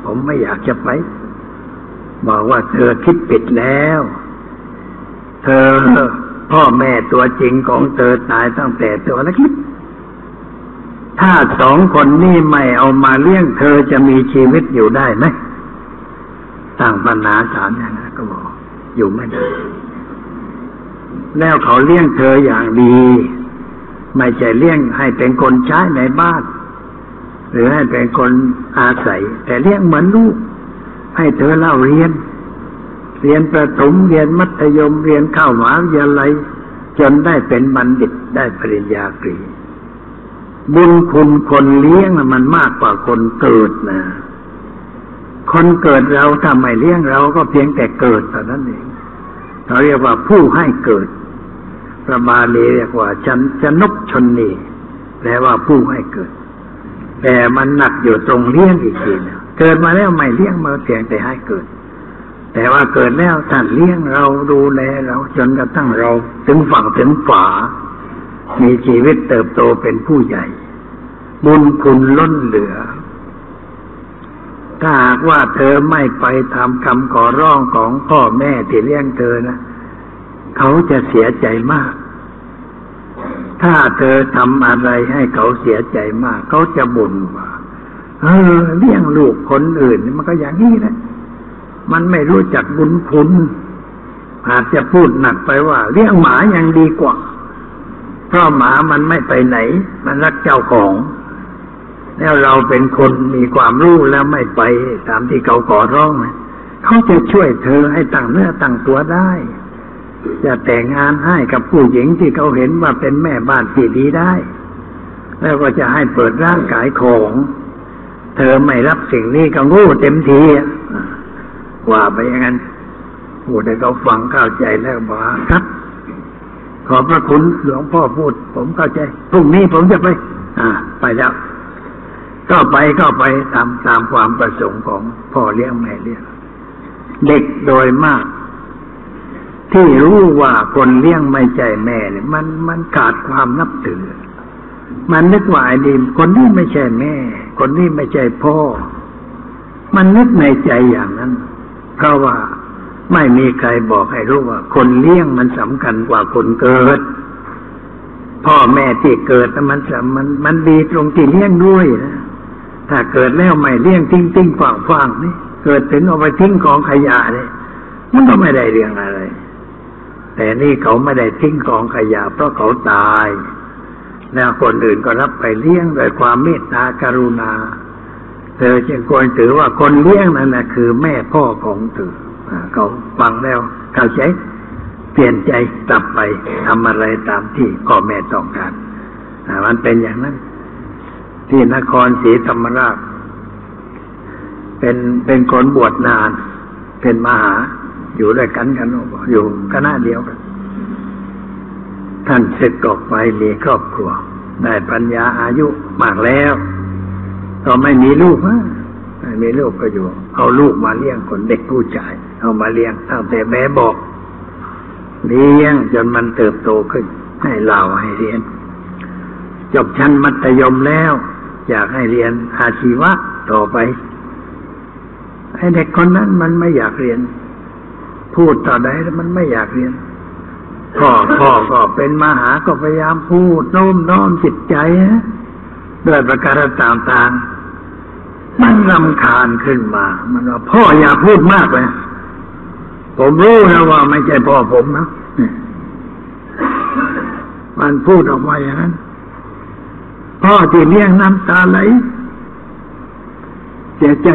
ผมไม่อยากจะไป บอกว่าเธอคิดผิดแล้ว เธอพ่อแม่ตัวจริงของเธอตายตั้งแต่ตัวเล็กๆถ้าสองคนนี้ไม่เอามาเลี้ยงเธอจะมีชีวิตอยู่ได้ไหมตั้งปัญหาถามอย่างนั้นก็บอก อยู่ไม่ได้ แล้วเขาเลี้ยงเธออย่างดี ไม่ใช่เลี้ยงให้เป็นคนใช้ในบ้าน หรือให้เป็นคนอาศัย แต่เลี้ยงเหมือนลูก ให้เธอเล่าเรียน เรียนประถมเรียนมัธยมเรียนเข้ามหาวิทยาลัยจนได้เป็นบัณฑิตได้ปริญญาตรีบุญคุณคนเลี้ยงมันมากกว่าคนเกิดนะคนเกิดเราถ้าไม่เลี้ยงเราก็เพียงแต่เกิดเท่านั้นเองเราเรียกว่าผู้ให้เกิดพระบาลีเรียกว่าชันชนกชนนีแปลว่าผู้ให้เกิด แต่มันหนักอยู่ตรงเลี้ยงอีกทีนะ เกิดมาแล้วไม่เลี้ยงมาเพียงแต่ให้เกิด แต่ว่าเกิดแล้วท่านเลี้ยงเราดูแลเราจนกระทั่งเราถึงฝั่งถึงฝามีชีวิตเติบโตเป็นผู้ใหญ่ บุญคุณล้นเหลือ ถ้าหากว่าเธอไม่ไปทำคำขอร้องของพ่อแม่ที่เลี้ยงเธอนะเขาจะเสียใจมาก ถ้าเธอทำอะไรให้เขาเสียใจมาก เขาจะบ่นว่า เออเลี้ยงลูกคนอื่นนี่มันก็อย่างนี้แหละมันไม่รู้จักบุญคุณอาจจะพูดหนักไปว่า เลี้ยงหมายังดีกว่า เพราะหมามันไม่ไปไหน มันรักเจ้าของ แล้วเราเป็นคนมีความรู้แล้วไม่ไปตามที่เขาขอร้องเขาจะช่วยเธอให้ตั้งเนื้อตั้งตัวได้ จะแต่งงานให้กับผู้หญิงที่เขาเห็นว่าเป็นแม่บ้านที่ดีได้ แล้วก็จะให้เปิดร่างกายของ เธอไม่รับสิ่งนี้ก็โง่เต็มทีว่าไปอย่างนั้นพูดให้เขาฟังเข้าใจแล้วบอกครับ ขอบพระคุณหลวงพ่อพูด ผมเข้าใจพรุ่งนี้ผมจะไป อ่า ไปแล้วก็ไปก็ไปตามตามความประสงค์ของพ่อเลี้ยงแม่เลี้ยงเด็กโดยมาก ที่รู้ว่าคนเลี้ยงไม่ใจแม่เนี่ยมันมันขาดความนับถือ มันนึกว่าไอ้นี่คนนี้ไม่ใช่แม่ คนนี้ไม่ใช่พ่อ มันนึกในใจอย่างนั้น เพราะว่าไม่มีใครบอกให้รู้ว่า คนเลี้ยงมันสำคัญกว่าคนเกิด พ่อแม่ที่เกิดมันมันมันดีตรงที่เลี้ยงด้วยนะถ้าเกิดแล้วไม่เลี้ยงทิ้งทิ้งฝังฝังนี่เกิดถึงเอาไปทิ้งกองขยะเนี่ยมันก็ไม่ได้เรื่องอะไร แต่นี่เขาไม่ได้ทิ้งกองขยะเพราะเขาตาย แล้วคนอื่นก็รับไปเลี้ยงด้วยความเมตตากรุณา เธอจึงควรถือว่าคนเลี้ยงนั่นนะคือแม่พ่อของเธอเขาฟังแล้วเข้าใจเปลี่ยนใจกลับไปทำอะไรตามที่พ่อแม่ต้องการมันเป็นอย่างนั้น ที่นครศรีธรรมราช เป็นเป็นคนบวชนาน เป็นมหา อยู่ด้วยกันกันอยู่คณะเดียวกัน ท่านเสร็จออกไปมีครอบครัว ได้ปัญญาอายุมากแล้ว ก็ไม่มีลูกไม่มีลูกก็อยู่ เอาลูกมาเลี้ยงคนเด็กผู้ชาย เอามาเลี้ยงตั้งแต่แม่บอกเลี้ยงจนมันเติบโตขึ้น ให้เล่าให้เรียน จบชั้นมัธยมแล้ว อยากให้เรียนอาชีวะต่อไปไอ้เด็กคนนั้นมันไม่อยากเรียน พูดต่อใดแล้วมันไม่อยากเรียน พ่อพ่อก็เป็นมหาก็พยายามพูดโน้มน้อมจิตใจด้วยประการต่างๆมันรำคาญขึ้นมา มันว่าพ่ออย่าพูดมากเลยผมรู้นะว่าไม่ใช่พ่อผมนะมันพูดออกมาอย่างนั้น พ่อที่เลี้ยงน้ำตาไหลเสียใจ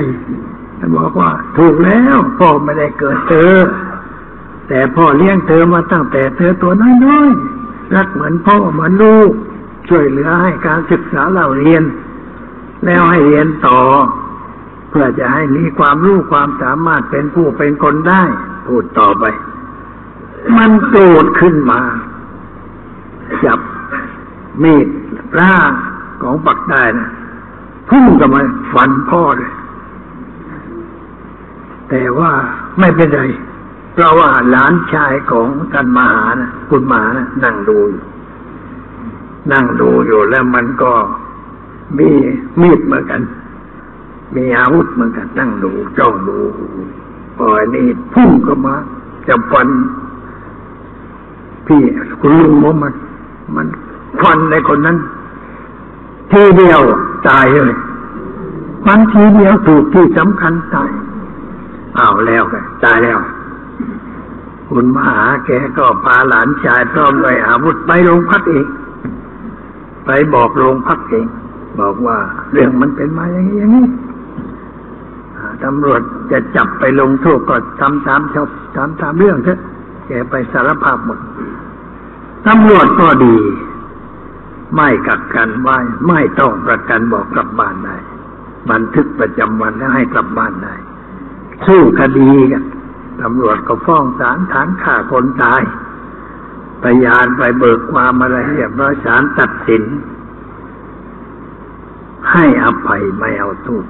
บอกว่า ถูกแล้ว พ่อไม่ได้เกิดเธอ แต่พ่อเลี้ยงเธอมาตั้งแต่เธอตัวน้อยๆ รักเหมือนพ่อเหมือนลูก ช่วยเหลือให้การศึกษาเราเรียน แล้วให้เรียนต่อ เพื่อจะให้มีความรู้ความสามารถเป็นผู้เป็นคนได้ พูดต่อไป มันโกรธขึ้นมา จับมีดร่าของปักได้นะพุ่งกับมาฟันพ่อเลย แต่ว่าไม่เป็นไร เพราะว่าหลานชายของท่านมหานะคุณมหานะนั่งดูอยู่นั่งดูอยู่แล้วมันก็มีมีดเหมือนกัน มีอาวุธเหมือนกัน นั่งดูจ้องดูพอนี่พุ่งเข้ามาจะฟัน พี่คุณลุงมมัน มันฟันในคนนั้น ทีเดียวตายเลยมันทีเดียวถูกที่สำคัญตายอ้าวแล้วกันตายแล้ว คุณมหาแกก็พาหลานชายพร้อมด้วยอาวุธไปโรงพักเองไปบอกโรงพักเองบอกว่าเรื่องมันเป็นมาอย่างนี้อย่างนี้ตำรวจจะจับไปลงโทษก็ทำตามชอบทำตามเรื่องเถอะแกไปสารภาพหมดตำรวจก็ดี ไม่กักกันไว้ไม่ต้องประกันบอกกลับบ้านได้บันทึกประจำวันแล้วให้กลับบ้านได้สู้คดีกัน ตำรวจก็ฟ้องศาลฐานฆ่าคนตายพยานไปเบิกความอะไรเรียบร้อยศาลตัดสิน ให้อภัยไม่เอาโทษ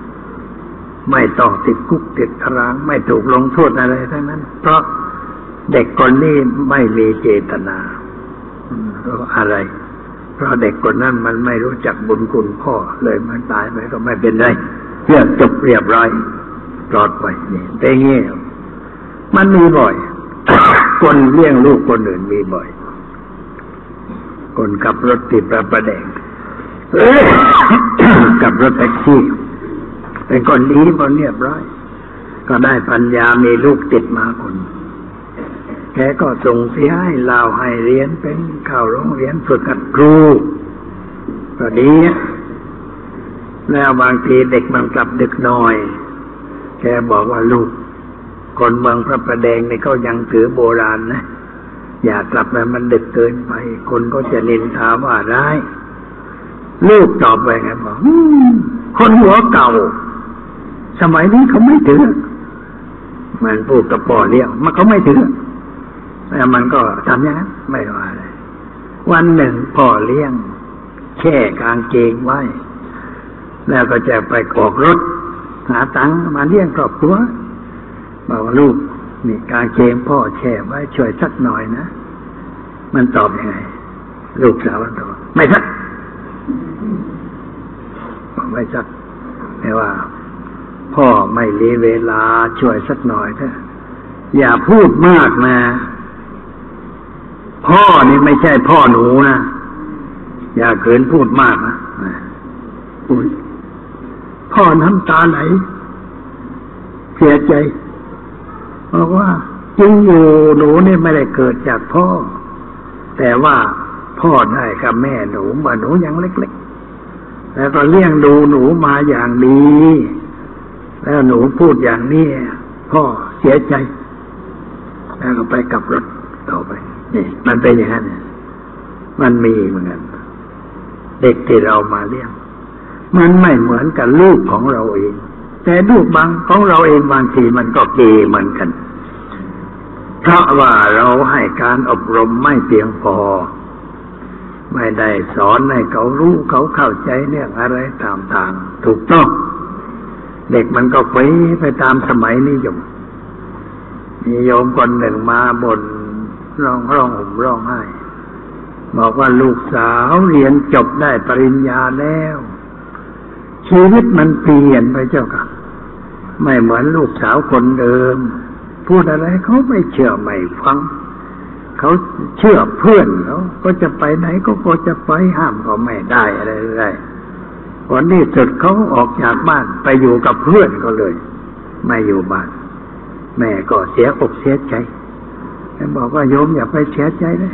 ไม่ต้องติดคุกติดตาราง ไม่ถูกลงโทษอะไรทั้งนั้น เพราะเด็กคนนี้ไม่มีเจตนาอะไร เพราะเด็กคนนั้นมันไม่รู้จักบุญคุณพ่อเลยมันตายไปก็ไม่เป็นไรเรื่องจบเรียบร้อยปลอดไปนี่แต่เงี้ย มันมีบ่อย คนเลี้ยงลูกคนอื่นมีบ่อย คนขับรถติดประประแดงกับรถแท็กซี่เป็นคนดีพอเรียบร้อย ก็ได้ปัญญามีลูกติดมาคน แกก็ส่งเสียให้ล่าให้เรียนเป็นข้าวโรงเรียนฝึกหัดครูก็ดีแล้วบางทีเด็กมันกลับดึกหน่อย แกบอกว่าลูก คนเมืองพระประแดงนี่เขายังถือโบราณนะ อย่ากลับไปมันดึกเกินไป คนก็จะนินทาว่าร้ายลูกตอบไปไงบอกคนหัวเก่า สมัยนี้เขาไม่ถือ มันพูดกับพ่อเลี้ยงมันเขาไม่ถือแล้วมันก็ทำอย่างนั้นไม่ว่าอะไรวันหนึ่งพ่อเลี้ยง แช่กางเกงไว้ แล้วก็จะไปกอกรถ หาตังมาเลี้ยงครอบครัว บอกว่าลูกนี่การเกมพ่อแช่ไว้ช่วยสักหน่อยนะ มันตอบอยังไง ลูกสาวมันตอบไม่สักไม่สักแต่ว่า พ่อไม่รีเวลาช่วยสักหน่อยเถอะอย่าพูดมากนะ พ่อนี่ไม่ใช่พ่อหนูนะ อย่าเกินพูดมากนะพ่อน้ำตาไหลเสียใจ เพราะว่าจริงอยู่หนูนี่ไม่ได้เกิดจากพ่อ แต่ว่าพ่อได้กับแม่หนูมื่อหนูยังเล็กๆ แล้วก็เลี้ยงดูหนูมาอย่างดี แล้วหนูพูดอย่างนี้พ่อเสียใจ แล้วก็ไปกับรถต่อไปนี่มันเป็นอย่างนั้นมันมีเหมือนกันเด็กที่เรามาเลี้ยง มันไม่เหมือนกับลูกของเราเอง แต่ลูกบางของเราเองบางทีมันก็เกเหมือนกัน เพราะว่าเราให้การอบรมไม่เพียงพอ ไม่ได้สอนให้เขารู้เขาเข้าใจเรื่องอะไรต่างๆถูกต้อง เด็กมันก็ไปไปตามสมัยนิยมมีโยมคนหนึ่งมาบนร้องร้องห่มร้องไห้บอกว่าลูกสาวเรียนจบได้ปริญญาแล้ว ชีวิตมันเปลี่ยนไปเจ้าค่ะ ไม่เหมือนลูกสาวคนเดิม พูดอะไรเขาไม่เชื่อไม่ฟัง เขาเชื่อเพื่อนเขาก็จะไปไหนก็ก็จะไปห้ามก็ไม่ได้อะไรอะไรวันนี้สุดเขาออกจากบ้านไปอยู่กับเพื่อนก็เลย ไม่อยู่บ้าน แม่ก็เสียอกเสียใจแม่บอกว่าโยมอย่าไปเสียใจเลย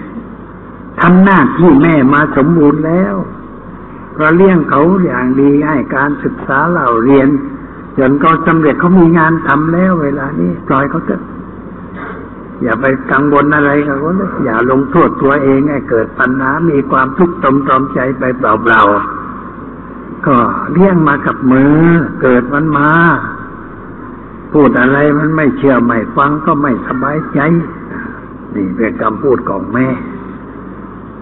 ทำหน้าที่แม่มาสมบูรณ์แล้วเราเลี้ยงเขาอย่างดีให้การศึกษาเราเรียน จนก็สำเร็จเขามีงานทำแล้วเวลานี้ปล่อยเขาเถอะอย่าไปกังวลอะไรกับเขาเลยอย่าลงโทษตัวเองให้เกิดปัญหา มีความทุกข์ตมตรอมใจไปเปล่าๆก็เลี้ยงมากับมือ เกิดมันมา พูดอะไรมันไม่เชื่อไม่ฟังก็ไม่สบายใจ นี่เป็นคำพูดของแม่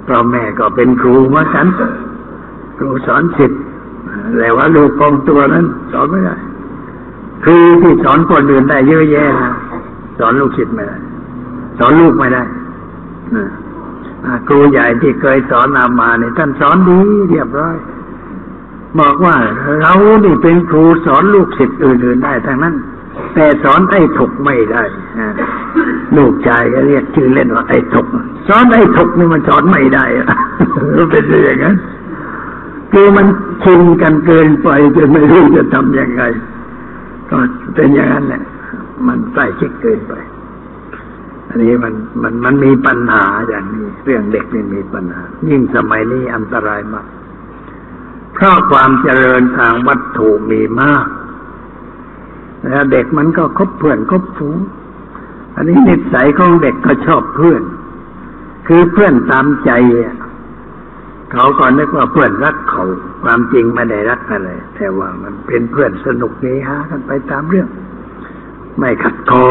เพราะแม่ก็เป็นครูเหมือนกันครูสอนสิทธิ์แต่ว่าลูกกองตัวนั้นสอนไม่ได้ ครูที่สอนคนอื่นได้เยอะแยะนะสอนลูกศิษย์ไม่ได้สอนลูกไม่ได้ครูใหญ่ที่เคยสอนอามาเนี่ยท่านสอนดีเรียบร้อย บอกว่าเรานี่เป็นครูสอนลูกศิษย์อื่นๆได้ทั้งนั้น แต่สอนไอ้ถกไม่ได้นะลูกชายก็เรียกชื่อเล่นว่าไอ้ถกสอนไอ้ถกนี่มันสอนไม่ได้เป็นอย่างนั้นคือมันชินกันเกินไปจนไม่รู้จะทำยังไง ก็เป็นอย่างนั้นแหละมันใส่ชิดเกินไป อันนี้มันมันมันมีปัญหาอย่างนี้ เรื่องเด็กนี่มีปัญหา ยิ่งสมัยนี้อันตรายมาก เพราะความเจริญทางวัตถุมีมากแล้วเด็กมันก็คบเพื่อนคบฝูง อันนี้นิสัยของเด็กก็ชอบเพื่อน คือเพื่อนตามใจเขาก็นึกว่าเพื่อนรักเขา ความจริงไม่ได้รักอะไร แต่ว่ามันเป็นเพื่อนสนุกเฮฮากันไปตามเรื่อง ไม่ขัดคอ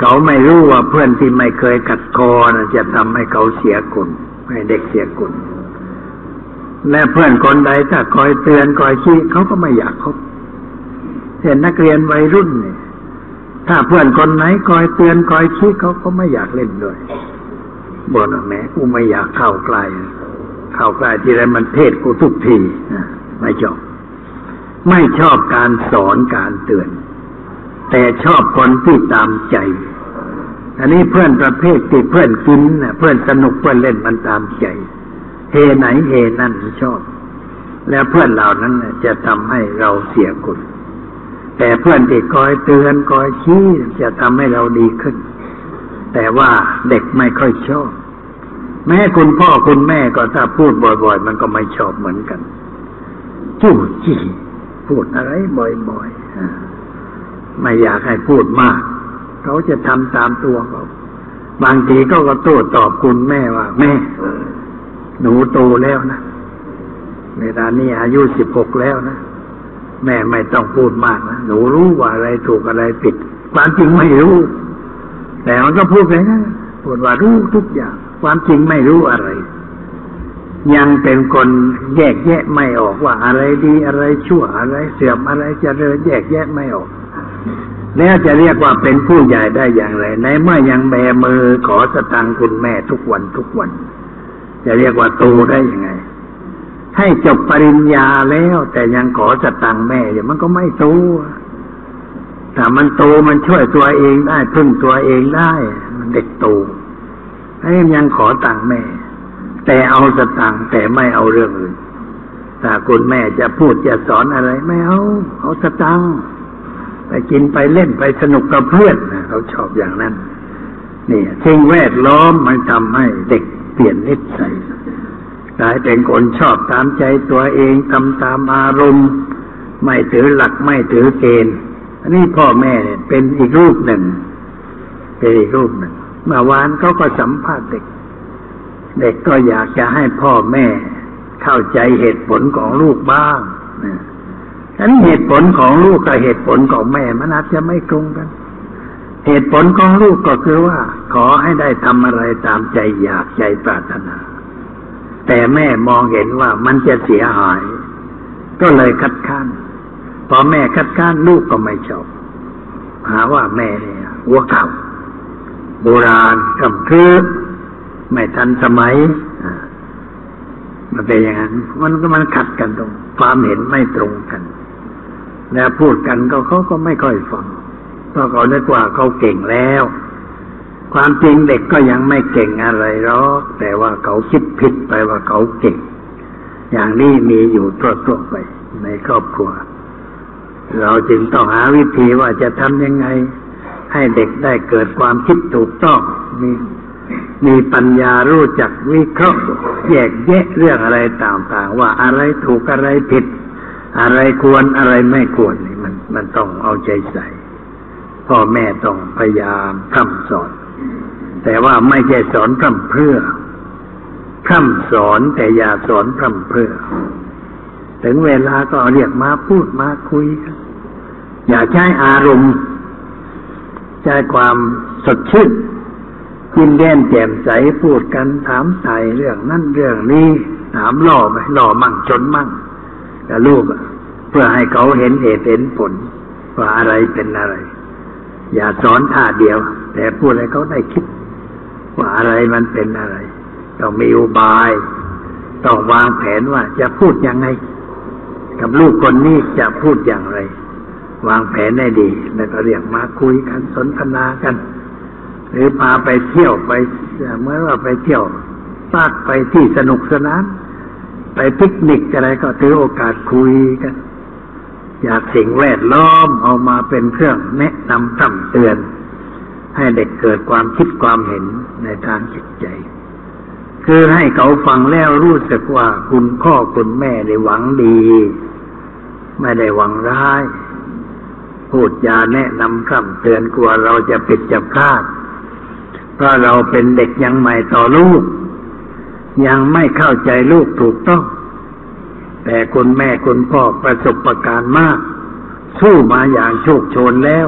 เขาไม่รู้ว่าเพื่อนที่ไม่เคยขัดคอนะจะทำให้เขาเสียกุลให้เด็กเสียกุลและเพื่อนคนใดถ้าคอยเตือนคอยชี้เขาก็ไม่อยากคบเห็นนักเรียนวัยรุ่นเนี่ยถ้าเพื่อนคนไหนคอยเตือนคอยชี้เขาก็ไม่อยากเล่นด้วยบอกนะแม่กูไม่อยากเข้าใกล้ เข้าใกล้ที่ไรมันเทศกูทุกทีไม่ชอบ ไม่ชอบการสอนการเตือน แต่ชอบคนที่ตามใจ อันนี้เพื่อนประเภทที่เพื่อนกินนะเพื่อนสนุกเพื่อนเล่นมันตามใจเฮไหนเฮนั่นชอบ แล้วเพื่อนเหล่านั้นจะทำให้เราเสียกุลแต่เพื่อนที่คอยเตือนคอยชี้จะทำให้เราดีขึ้น แต่ว่าเด็กไม่ค่อยชอบ แม้คุณพ่อคุณแม่ก็ถ้าพูดบ่อยๆ มันก็ไม่ชอบเหมือนกัน จู้จี้พูดอะไรบ่อยๆไม่อยากให้พูดมาก เขาจะทำตามตัวเขาบางทีก็ก็โต้ตอบคุณแม่ว่า แม่ หนูโตแล้วนะเวลานี้อายุสิบหกแล้วนะแม่ไม่ต้องพูดมากนะหนูรู้ว่าอะไรถูกอะไรผิดความจริงไม่รู้ แต่มันก็พูดไปนะพูดว่ารู้ทุกอย่าง ความจริงไม่รู้อะไร ยังเป็นคนแยกแยะไม่ออกว่าอะไรดีอะไรชั่วอะไรเสื่อมอะไรจเจริญแยกแยะไม่ออก แล้วจะเรียกว่าเป็นผู้ใหญ่ได้อย่างไร ในเมื่อยังแบมือขอสตังคุณแม่ทุกวันทุกวัน จะเรียกว่าโตได้ยังไง ให้จบปริญญาแล้วแต่ยังขอสตังค์แม่อยู่มันก็ไม่โตถ้ามันโตมันช่วยตัวเองได้พึ่งตัวเองได้ มันเด็กโต ให้ยังขอตังค์แม่ แต่เอาสตังค์แต่ไม่เอาเรื่องอื่นถ้าคุณแม่จะพูดจะสอนอะไร ไม่เอา เอาสตังค์ไปกินไปเล่นไปสนุกกับเพื่อนนะเขาชอบอย่างนั้นนี่สิ่งแวดล้อมมันทำให้เด็กเปลี่ยนนิสัยกลายเป็นคนชอบตามใจตัวเองทำตามอารมณ์ ไม่ถือหลักไม่ถือเกณฑ์ อันนี้พ่อแม่เป็นอีกรูปหนึ่ง เป็นอีกรูปหนึ่ง เมื่อวานเขาก็สัมภาษณ์เด็ก เด็กก็อยากจะให้พ่อแม่เข้าใจเหตุผลของลูกบ้างนะฉะนั้นเหตุผลของลูกกับเหตุผลของแม่มันอาจจะไม่ตรงกัน เหตุผลของลูกก็คือว่า ขอให้ได้ทำอะไรตามใจอยากใจปรารถนา แต่แม่มองเห็นว่ามันจะเสียหาย ก็เลยคัดค้านพอแม่คัดค้านลูกก็ไม่ชอบหาว่าแม่เนี่ยหัวเก่า โบราณกำคือไม่ทันสมัยมันเป็นอย่างนั้นมันก็มันขัดกันตรง ความเห็นไม่ตรงกัน แล้วพูดกันก็เขาก็ไม่ค่อยฟังเพราะเขาคิกว่าเขาเก่งแล้ว ความจริงเด็กก็ยังไม่เก่งอะไรหรอกแต่ว่าเขาคิดผิดไปว่าเขาเก่ง อย่างนี้มีอยู่ทั่วๆไปในครอบครัว เราจึงต้องหาวิธีว่าจะทำยังไง ให้เด็กได้เกิดความคิดถูกต้องมีมีปัญญารู้จักวิเคราะห์แยกแยะเรื่องอะไรต่างๆ ว่าอะไรถูกอะไรผิด อะไรควรอะไรไม่ควรนี่มัน มันต้องเอาใจใส่ พ่อแม่ต้องพยายามคำสอน แต่ว่าไม่ใช่สอนพร่ำเพื่อคำสอนแต่อย่าสอนพร่ำเพื่อ ถึงเวลาก็เรียกมาพูดมาคุย อย่าใช้อารมณ์ ใช้ความสดชื่นกินแย้มแจ่มใสพูดกันถามไถ่เรื่องนั่นเรื่องนี้ถามล่อไปล่อมั่งจนมั่งกับลูกเพื่อให้เขาเห็นเหตุเห็นผล ว่าอะไรเป็นอะไร อย่าสอนท่าเดียว แต่พูดให้เขาได้คิด ว่าอะไรมันเป็นอะไร ต้องมีอุบาย ต้องวางแผนว่าจะพูดยังไง กับลูกคนนี้จะพูดอย่างไร วางแผนได้ดี แล้วก็เรียกมาคุยกันสนทนากัน หรือพาไปเที่ยวไปเมื่อว่าไปเที่ยวปากไปที่สนุกสนาน ไปปิกนิกอะไรก็ถือโอกาสคุยกัน อยากสิ่งแวดล้อมเอามาเป็นเครื่องแนะนำตั้เตือน ให้เด็กเกิดความคิดความเห็นในทางจิตใจ คือให้เขาฟังแล้วรู้สึกว่าคุณพ่อคุณแม่ได้หวังดี ไม่ได้หวังร้าย พูดยาแนะนำคำเตือนกลัวเราจะผิดจะพลาดเพราะเราเป็นเด็กยังใหม่ต่อลูก ยังไม่เข้าใจลูกถูกต้อง แต่คุณแม่คุณพ่อประสบประการมาก สู้มาอย่างโชคโชนแล้ว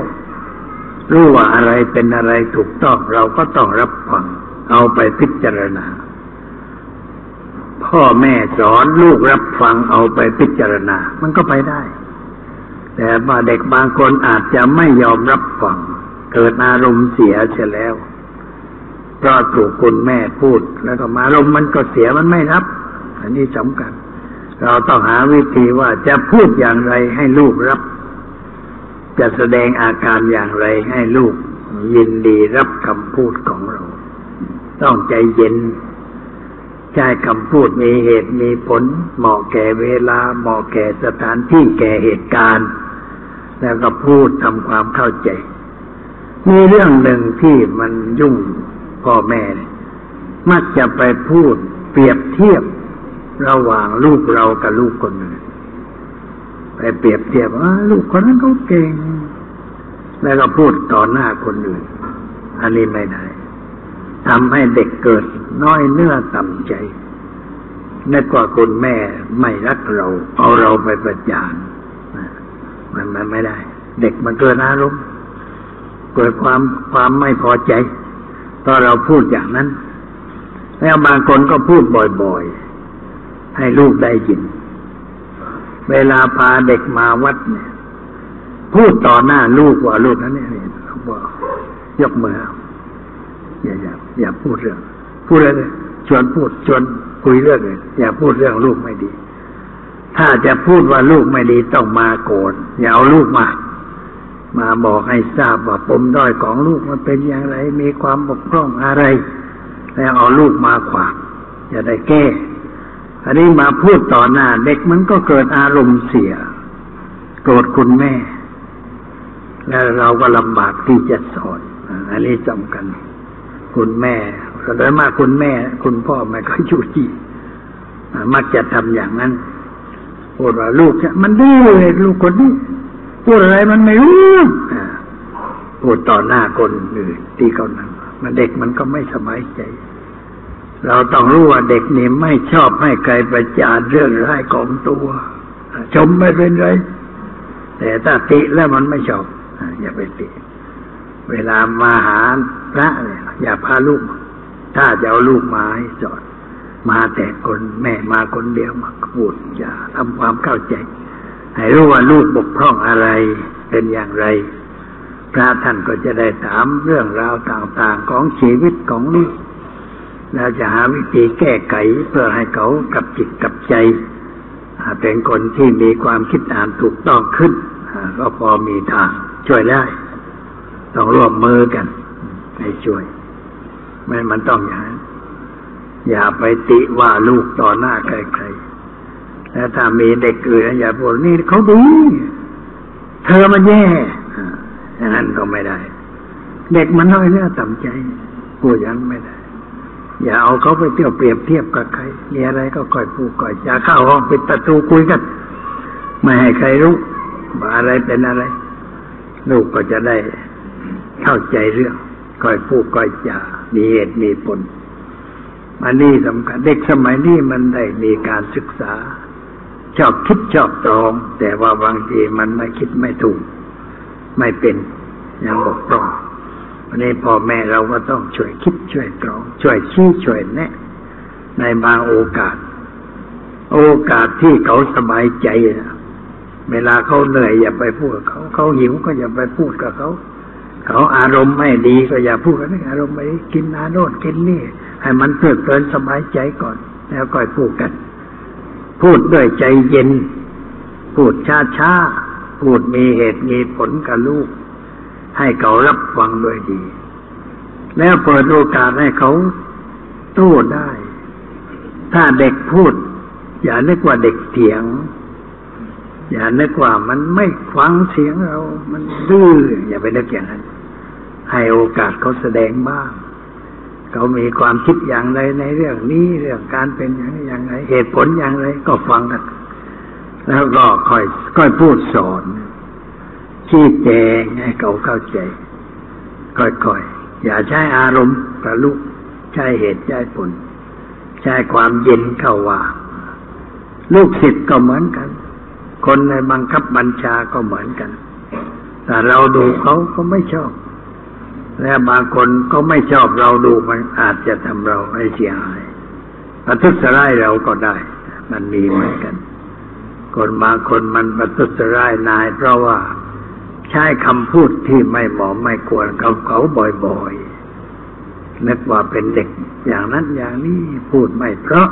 รู้ว่าอะไรเป็นอะไรถูกต้องเราก็ต้องรับฟังเอาไปพิจารณา พ่อแม่สอนลูกรับฟังเอาไปพิจารณา มันก็ไปได้ แต่ว่าเด็กบางคนอาจจะไม่ยอมรับฟัง เกิดอารมณ์เสียเสียแล้วเพราะถูกคุณแม่พูด แล้วก็มาลมมันก็เสียมันไม่รับ อันนี้สำคัญ เราต้องหาวิธีว่าจะพูดอย่างไรให้ลูกรับ จะแสดงอาการอย่างไรให้ลูกยินดีรับคำพูดของเรา ต้องใจเย็นใช้คำพูดมีเหตุมีผล เหมาะแก่เวลา เหมาะแก่สถานที่แก่เหตุการณ์ แล้วก็พูดทำความเข้าใจ มีเรื่องหนึ่งที่มันยุ่งพ่อแม่ มักจะไปพูดเปรียบเทียบระหว่างลูกเรากับลูกคนอื่นไปเปรียบเทียบว่าลูกคนนั้นเขาเก่ง แล้วก็พูดต่อหน้าคนอื่น อันนี้ไม่ได้ทำให้เด็กเกิดน้อยเนื้อต่ำใจนึกว่าคุณแม่ไม่รักเรา เอาเราไปประจาน มันมันไม่ได้ เด็กมันเกิดอารมณ์เกิดความความไม่พอใจพราะเราพูดอย่างนั้น แล้วบางคนก็พูดบ่อยๆ ให้ลูกได้ยิน เวลาพาเด็กมาวัดเนี่ย พูดต่อหน้าลูกว่าลูกนั้นเนี่ยเขาบอกยกมืออย่าอย่าอย่าพูดเรื่อง พูดอะไรเลยชวนพูดชวนคุยเรื่องเลยอย่าพูดเรื่องลูกไม่ดี ถ้าจะพูดว่าลูกไม่ดีต้องมาโกรธอย่าเอาลูกมา มาบอกให้ทราบว่าปมด้อยของลูกมันเป็นอย่างไร มีความบกพร่องอะไร แล้วเอาลูกมาขวางจะได้แก้อันนี้มาพูดต่อหน้าเด็กมันก็เกิดอารมณ์เสีย โกรธคุณแม่ แล้วเราก็ลำบากที่จะสอนอันนี้สำคัญคุณแม่โดยมากคุณแม่ คุณพ่อไม่ค่อยชูจีมักจะทำอย่างนั้น พูดว่าลูกมันดื้อเลยลูกคนนี้พูดอะไรมันไม่รู้พูดต่อหน้าคนอื่นที่เขานั่งมันเด็กมันก็ไม่สบายใจ เราต้องรู้ว่าเด็กนี่ไม่ชอบให้ใครประจานเรื่องร้ายของตัว ชมไม่เป็นไร แต่ถ้าติแล้วมันไม่ชอบอย่าไปติ เวลามาหาพระเนี่ยอย่าพาลูก ถ้าจะเอาลูกมาให้จอด มาแต่คนแม่มาคนเดียวมาพูดอย่าทำความเข้าใจ ให้รู้ว่าลูกบกพร่องอะไรเป็นอย่างไร พระท่านก็จะได้ถามเรื่องราวต่างๆของชีวิตของลูกแล้วจะหาวิธีแก้ไขเพื่อให้เขากับจิตกับใจ เป็นคนที่มีความคิดอ่านถูกต้องขึ้น ก็พอมีทางช่วยได้ ต้องร่วมมือกัน ให้ช่วย ไม่มันต้องอย่างนั้น อย่าไปติว่าลูกต่อหน้าใครๆแล้วถ้ามีเด็กอื่นอย่าพูดนี่เขาดี เธอมันแย่อย่างนั้นก็ไม่ได้ เด็กมันน้อยเนื้อต่ำใจพูดอย่างไม่ได้ อย่าเอาเขาไปเที่ยวเปรียบเทียบกับใครมีอะไรก็ค่อยพูดก่อยอย่าเข้าห้องปิดประตูคุยกัน ไม่ให้ใครรู้ว่าอะไรเป็นอะไร ลูกก็จะได้เข้าใจเรื่องค่อยพูดค่อยจามีเหตุมีผล อันนี้สำคัญเด็กสมัยนี้มันได้มีการศึกษา ชอบคิดชอบตรอง แต่ว่าบางทีมันไม่คิดไม่ถูก ไม่เป็นยังบกพร่องวันนี้พ่อแม่เราก็ต้องช่วยคิดช่วยตรอง ช่วยชี้ช่วยแนะ ในบางโอกาส โอกาสที่เขาสบายใจเวลาเขาเหนื่อยอย่าไปพูดกับเขา เขาหิวก็อย่าไปพูดกับเขา เขาอารมณ์ไม่ดีก็อย่าพูดกันอารมณ์ไม่ดีกินอาโนดกินนี่ ให้มันเพลิดเพลินสบายใจก่อน แล้วก็พูดกัน พูดด้วยใจเย็น พูดช้าช้าพูดมีเหตุมีผลกับลูก ให้เขารับฟังด้วยดี แล้วเปิดโอกาสให้เขาโต้ได้ ถ้าเด็กพูด อย่านึกว่าเด็กเถียง อย่านึกว่ามันไม่ฟังเสียงเรา มันดื้ออย่าไปนึกอย่างนั้น ให้โอกาสเขาแสดงบ้าง เขามีความคิดอย่างไรในเรื่องนี้เรื่องการเป็นอย่างไรอย่างไรเหตุผลอย่างไรก็ฟังกัน แล้วก็ค่อยค่อยพูดสอนชี้แจงให้เขาเข้าใจ ค่อยๆอย่าใช้อารมณ์กับลูกใช้เหตุใช้ผล ใช้ความเย็นเข้าว่า ลูกศิษย์ก็เหมือนกัน คนในบังคับบัญชาก็เหมือนกัน แต่เราดูเขาเขาไม่ชอบ และบางคนก็ไม่ชอบเราดูมันอาจจะทำเราให้เสียหายประทุษร้ายเราก็ได้ มันมีเหมือนกัน คนบางคนมันประทุษร้ายนาย เพราะว่าใช้คำพูดที่ไม่เหมาะไม่ควรเขาเขาบ่อยๆนึกว่าเป็นเด็กอย่างนั้นอย่างนี้พูดไม่เพราะ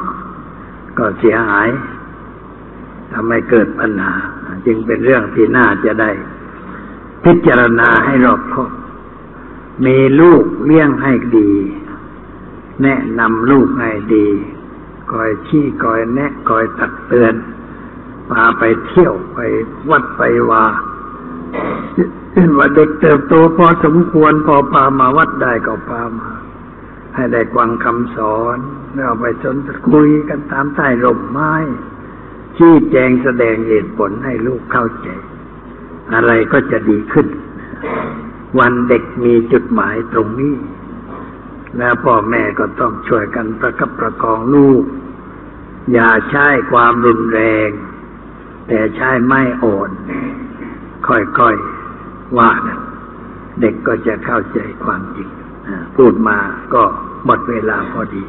ก็เสียหายทำให้เกิดปัญหา จึงเป็นเรื่องที่น่าจะได้ พิจารณาให้รอบคอบ มีลูกเลี้ยงให้ดี แนะนำลูกให้ดีคอยชี้คอยแนะคอยตักเตือนพาไปเที่ยวไปวัดไปว่าเห็นว่าเด็กเติบโตพอสมควรพอพามาวัดได้ก็พามา ให้ได้กวางคำสอนแล้วไปสนคุยกันตามใต้ร่มไม้ ชี้แจงแสดงเหตุผลให้ลูกเข้าใจ อะไรก็จะดีขึ้น วันเด็กมีจุดหมายตรงนี้ แล้วพ่อแม่ก็ต้องช่วยกันประคับประคองลูก อย่าใช้ความรุนแรง แต่ใช้ไม่อ่อน ค่อยๆว่ากันเด็กก็จะเข้าใจความจริงพูดมาก็หมดเวลาพอดี